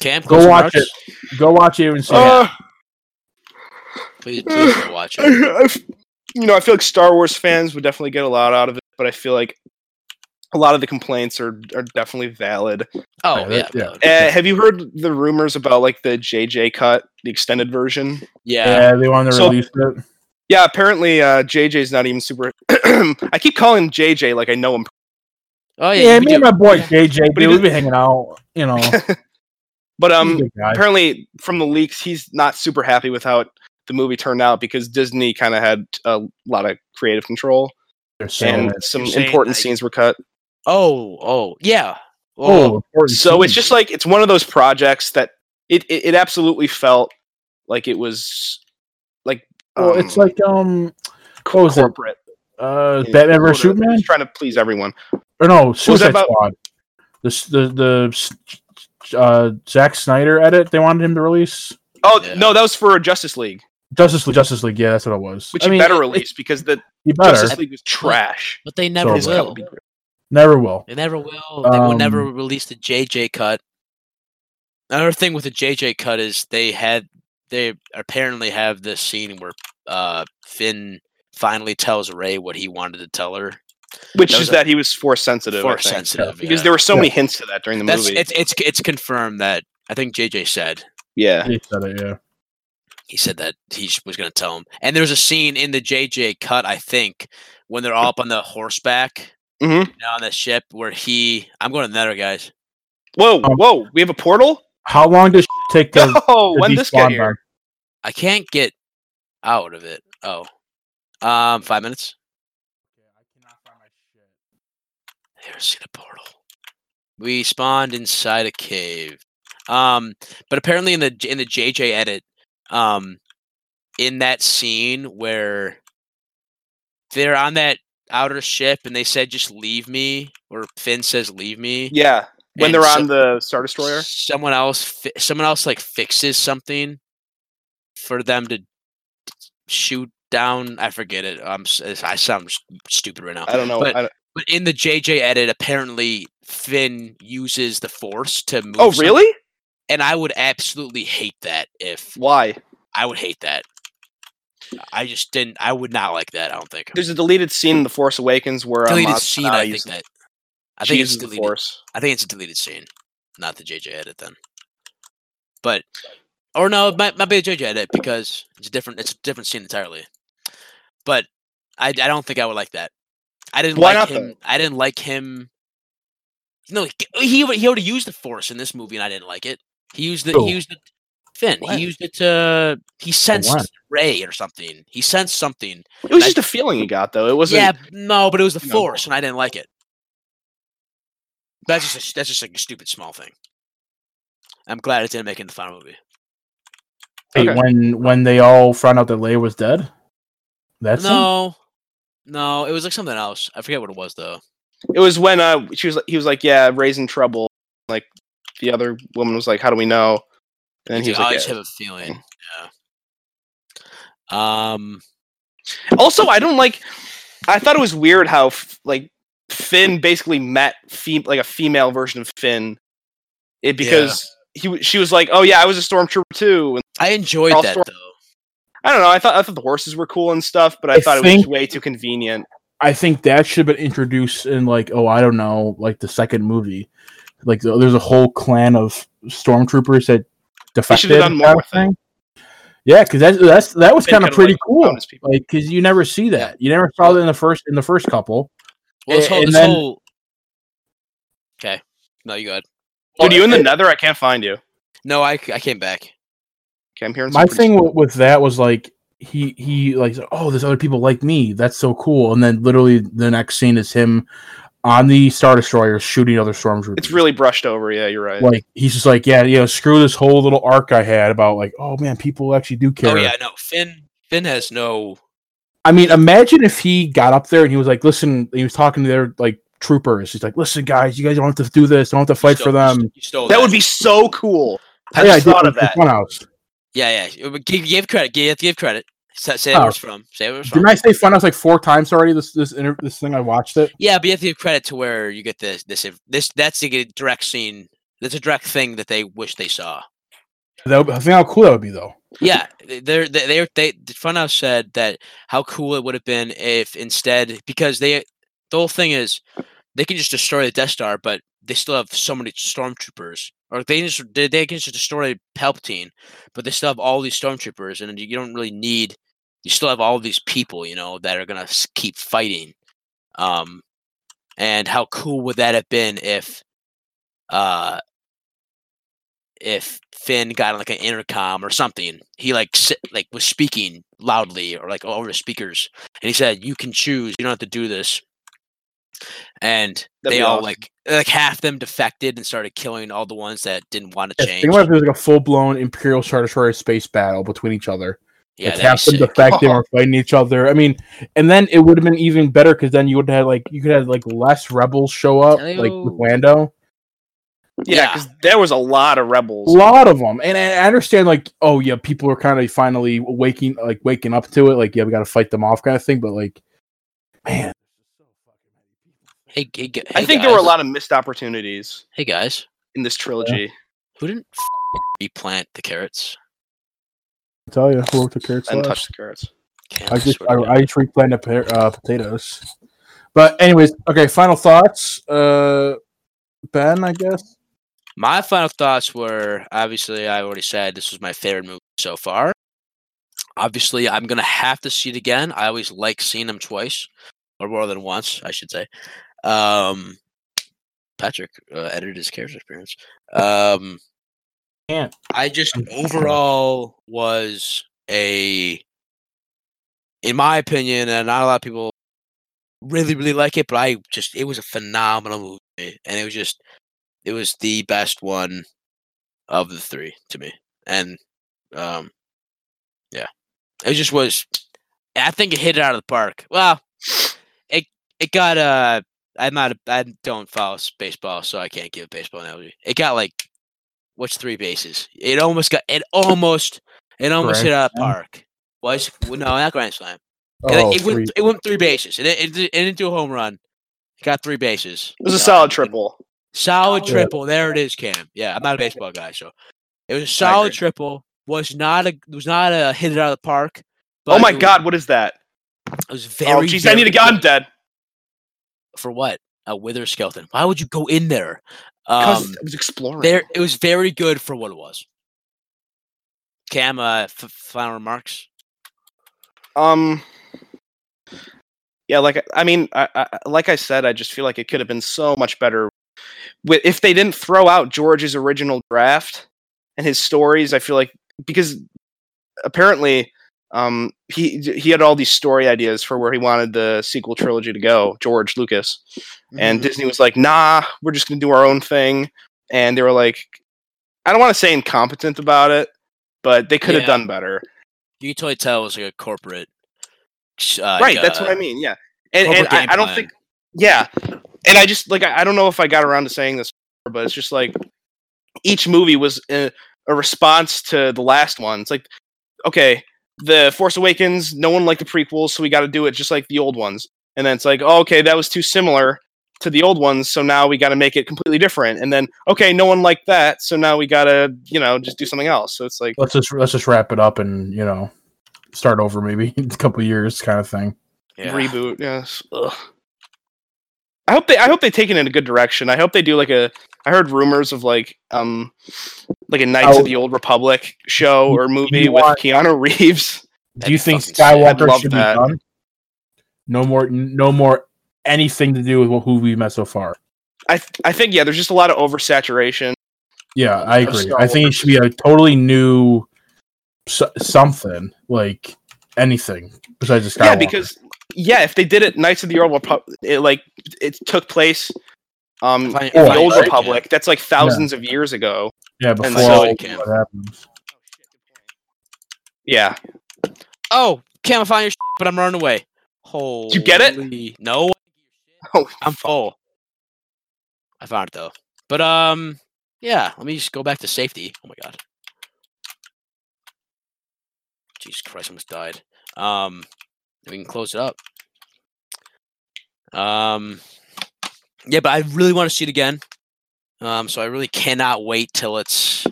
Cam, Go watch remarks? go watch it and see. Uh, Please, please go watch it. I f- you know, I feel like Star Wars fans would definitely get a lot out of it, but I feel like a lot of the complaints are are definitely valid. Oh Yeah, yeah, that- yeah. yeah. Uh, have you heard the rumors about like the JJ cut, the extended version? yeah. yeah, they wanted to So- release it. Yeah, apparently uh, JJ's not even super. I keep calling him JJ like I know him, Oh yeah, Yeah, me do- and my boy JJ, But he dude, we've did- been hanging out. You know, but um, apparently from the leaks, he's not super happy with how it, the movie turned out because Disney kind of had a lot of creative control They're and it. some You're important like- scenes were cut. Oh, oh, yeah. Oh, important So it's just like it's one of those projects that it it, it absolutely felt like it was like well, it's um, like um, what was it? corporate. Uh, in Batman order- vs Superman, it's trying to please everyone. or no, was Suicide about? Squad. The the the s- uh Zack Snyder edit they wanted him to release. Oh Yeah. no, that was for Justice League, Justice League, Justice League, yeah, that's what it was. which I you mean, better it- release because the You Justice League was trash. But they never So will. would be great. never will. They never will. They will never Um, release the JJ cut. Another thing with the JJ cut is they had they apparently have this scene where uh Finn finally tells Rey what he wanted to tell her. Which That is a- that he was force sensitive. Force think. sensitive. Because there were so Yeah. many hints to that during the That's movie. it's it's it's confirmed that I think JJ said yeah. He said it, yeah. he said that he was going to tell him. And there's a scene in the JJ cut, I think, when they're all up on the horseback Mhm. you know, on the ship where he. I'm going to the Nether, guys. Whoa, Um, whoa! We have a portal. How long does it take to, Oh, to when this get here? back? I can't get out of it. Oh, um, five minutes. Never seen a portal. We spawned inside a cave. Um, but apparently in the in the JJ edit, um, in that scene where they're on that outer ship and they said just leave me, or Finn says leave me. Yeah, when they're so- on the Star Destroyer. Someone else, fi- someone else like fixes something for them to shoot down. I forget it. I'm. I sound stupid right now. I don't know. But- I don't- But in the JJ edit, apparently Finn uses the Force to move. oh, really? And I would absolutely hate that. If Why? I would hate that. I just didn't. I would not like that. I don't think. There's a deleted scene in The Force Awakens where uh, deleted Maz scene. I think that. I think it's deleted. Force. I think it's a deleted scene, not the JJ edit then. But or no, it might, might be a JJ edit because it's a different. It's a different scene entirely. But I, I don't think I would like that. I didn't Why like not, him. I didn't like him. No, he he he already used the Force in this movie, and I didn't like it. He used it. Who? He used it. Finn. When? He used it to. He sensed Rey or something. He sensed something. It was just a feeling he got, though. It wasn't. Yeah, no, but it was the know. Force, and I didn't like it. That's just a, that's just like a stupid small thing. I'm glad it didn't make it in the final movie. Hey, Okay. when when they all found out that Leia was dead? That's him? no, No, it was like something else. I forget what it was though. It was when uh she was he was like, yeah, raising trouble. Like the other woman was like, how do we know? And then he was I like, just yeah. have a feeling. Yeah. Um. also I don't like. I thought it was weird how like Finn basically met fem- like a female version of Finn, it because he she was like, oh yeah, I was a stormtrooper too. And I enjoyed All that storm- though. I don't know. I thought I thought the horses were cool and stuff, but I, I thought it was way too convenient. I think that should have been introduced in like oh I don't know like the second movie, like th- there's a whole clan of stormtroopers that defected. done more kind with it. thing. Yeah, because that's that's that was kind of pretty like, cool. found. Like because you never see that. You never saw that in the first in the first couple. Well, this whole, this then- whole. Okay. No, you good. Oh, Dude, you in the Well, Nether? I can't find you. No, I, I came back. Okay, I'm hearing My thing s- with, with that was like he he like oh there's other people like me that's so cool and then literally the next scene is him on the star destroyer shooting other stormtroopers. It's really brushed over. Yeah, you're right. like he's just like yeah you know screw this whole little arc I had about like oh man people actually do oh, care. Oh yeah, no. Finn. Finn has no. I mean imagine if he got up there and he was like listen he was talking to their like troopers he's like listen guys you guys don't have to do this don't have to fight for them. You stole that would be so cool. Oh, I Oh, yeah, just did thought it of that. Funhouse. Yeah, yeah. but Give, give credit. Give, give credit. Say, say Oh. where it's from. Say where it's from. Didn't I say Funhouse like four times already? This this inter- this thing I watched it. Yeah, but you have to give credit to where you get this. This. This. That's a direct scene. That's a direct thing that they wish they saw. That would, I think how cool that would be though. Yeah, they're they they they the Funhouse said that how cool it would have been if instead because they the whole thing is they can just destroy the Death Star, but they still have so many stormtroopers, or they just they, they can just destroy Palpatine, but they still have all these stormtroopers, and you don't really need you still have all these people you know that are gonna keep fighting. Um, and how cool would that have been if uh if Finn got on like an intercom or something, he like si- like was speaking loudly or like over the speakers, and he said, "You can choose. You don't have to do this." And That'd they all awesome. like like half them defected and started killing all the ones that didn't want to Yeah, change. think about if there's like a full blown Imperial Star Destroyer space battle between each other. yeah, like half be them sick. defective or fighting each other. I mean, and then it would have been even better because then you would have like you could have like less rebels show up, like with Lando. Yeah, Yeah. because there was a lot of rebels. A lot of them, and I understand like oh yeah, people are kind of finally waking like waking up to it. Like yeah, we got to fight them off kind of thing. But like, man, Hey, hey, gu- I hey, think there were a lot of missed opportunities Hey guys, in this trilogy. who didn't f- replant the carrots? I tell you, who wrote the carrots and last? touch the carrots. Can't, I just swear I, I just replanted pa- uh, potatoes. But anyways, okay. Final thoughts, uh, Ben. I guess. My final thoughts were obviously I already said this was my favorite movie so far. Obviously, I'm gonna have to see it again. I always like seeing them twice or more than once, I should say. Um, Patrick uh, edited his character experience. Um, Can't. I just overall was a, in my opinion, and not a lot of people really really like it, but I just it was a phenomenal movie, and it was just it was the best one of the three to me, and um, yeah, it just was. I think it hit it out of the park. Well, it it got uh. I'm not. A, I don't follow baseball, so I can't give a baseball analogy. It got like, what's three bases? It almost got. It almost. It almost hit out of the park. Was well, no, not grand slam. It- Oh, it, three. went. It went three bases. It, it, it didn't do a home run. It got three bases. It was a So, solid triple. Solid triple. There it is, Cam. Yeah, I'm not a baseball guy, so it was a solid triple. Was not a was not a hit it out of the park. Oh my god, what is that? It was very. oh jeez, I need a gun. good. Dead. For what? A wither skeleton. Why would you go in there? Because Um, I was exploring. there. It was very good for what it was. Cam, uh, f- final remarks. Um. Yeah, like I mean, I, I, like I said, I just feel like it could have been so much better if they didn't throw out George's original draft and his stories. I feel like because apparently, um, he he had all these story ideas for where he wanted the sequel trilogy to go. George Lucas and Mhm. Disney was like, "Nah, we're just gonna do our own thing," and they were like, I don't want to say incompetent about it, but they could have Yeah. done better. you can totally tell it was like a corporate. Uh, right like, that's what uh, i mean yeah and, and I, I don't think yeah and i just like i I don't know if i got around to saying this before, but it's just like each movie was a, a response to the last one it's like okay the force awakens no one liked the prequels so we got to do it just like the old ones and then it's like oh, okay that was too similar to the old ones so now we got to make it completely different and then okay no one liked that so now we got to you know just do something else so it's like Let's just let's just wrap it up and you know start over maybe in a couple years kind of thing. Yeah. reboot. Yes. Ugh. I hope they. I hope they take it in a good direction. I hope they do like a. I heard rumors of like um, like a Knights Oh. of the Old Republic show or movie with want- Keanu Reeves. Do That'd you think fucking sick. I'd Skywalker should that. be done? No more, no more anything to do with who we've met so far. I th- I think yeah. There's just a lot of oversaturation. Yeah, I agree. I think it should be a totally new s- something like anything besides the Skywalker. Yeah, because yeah, if they did it Knights of the Old Republic, it like it took place um I- in the Old like it. Republic. That's like thousands of years ago. yeah, before so it can. what happens. Yeah. Oh, Cam, I found your shit, but I'm running away. Holy. you get it? No, Oh, I'm full. I found it though. But um, yeah. Let me just go back to safety. Oh my god. Jesus Christ! I almost died. Um, we can close it up. Um, yeah, but I really want to see it again. Um, so I really cannot wait till it's.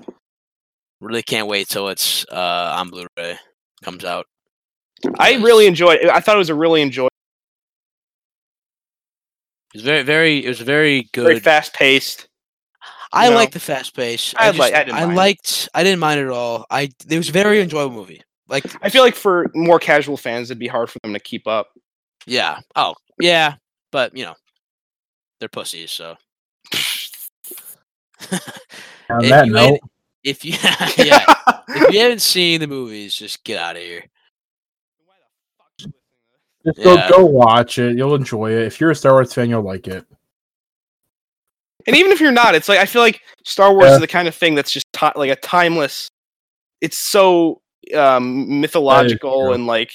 Really can't wait till it's uh on Blu-ray comes out. I really enjoyed. it. I thought it was a really enjoyable, It was very, very. It was very good. very fast paced. I know? like the fast pace. I I, like- just, I didn't mind it. liked. I didn't mind it at all. I. It was a very enjoyable movie. Like, I feel like for more casual fans, it'd be hard for them to keep up. yeah. Oh, yeah. But you know, they're pussies. So. On If that you note, ain't- if you, yeah, if you haven't seen the movies, just get out of here. just go yeah. go watch it. You'll enjoy it. If you're a Star Wars fan, you'll like it. And even if you're not, it's like I feel like Star Wars Yeah. is the kind of thing that's just ti like a timeless. It's so um, mythological and like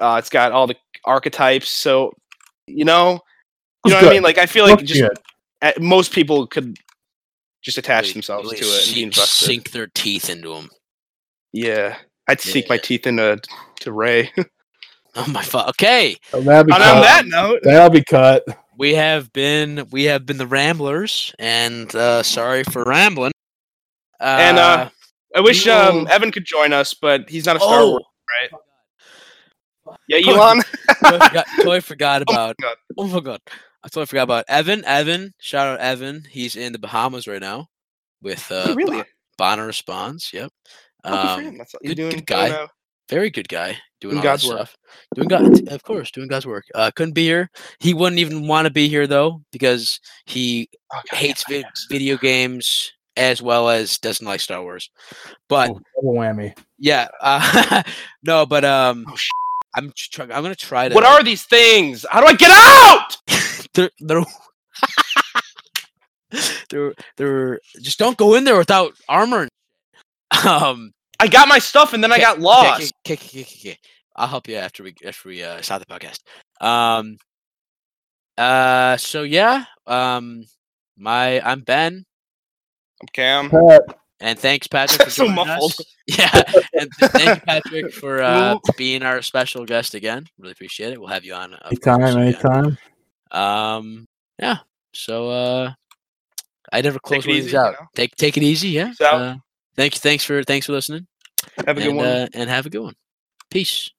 uh, it's got all the archetypes. So you know, you It's know what I mean. Like I feel like Looks just good. uh, most people could just attach Really- themselves really to it and be sink, invested. sink their teeth into them. Yeah, I'd sink my teeth into to Rey. Oh my fuck. Okay, That'll and on that note, That'll be cut. we have been we have been the Ramblers, and uh sorry for rambling. Uh, And, uh, I wish we um, Evan could join us, but he's not a Star oh, Wars. Right? Yeah, Elon. totally forgot, totally forgot Oh my about. God. Oh my god, I totally forgot about Evan. Evan, shout out Evan. He's in the Bahamas right now with uh, really? Bo- Bonner Response. Yep. Oh, good. Um, That's good- you're doing good guy. doing, very good guy. Doing, Doing God's that work. stuff. Doing God, of course, doing God's work. Uh, couldn't be here. He wouldn't even want to be here though because he oh, God, hates yes, vi- video games as well as doesn't like Star Wars. But Oh, double whammy. yeah, uh, no, but um, Oh, sh- I'm just try- I'm gonna try to. What are these things? How do I get out? they're they're they're they're just don't go in there without armor. Um, I got my stuff and then I got lost. okay, okay, okay, okay, okay. I'll help you after we after we uh, start the podcast. Um. Uh. So yeah. Um. My I'm Ben, I'm Cam. and thanks Patrick for So muffled. us. Yeah, and th- thank you Patrick for uh, being our special guest again. Really appreciate it. We'll have you on. of Anytime, course, anytime. Um. Yeah. So uh, I never close it one easy, these you out. know? Take take it easy. Yeah. Peace. Uh, thank you. Thanks for thanks for listening. Have a good one. Uh, and have a good one. Peace.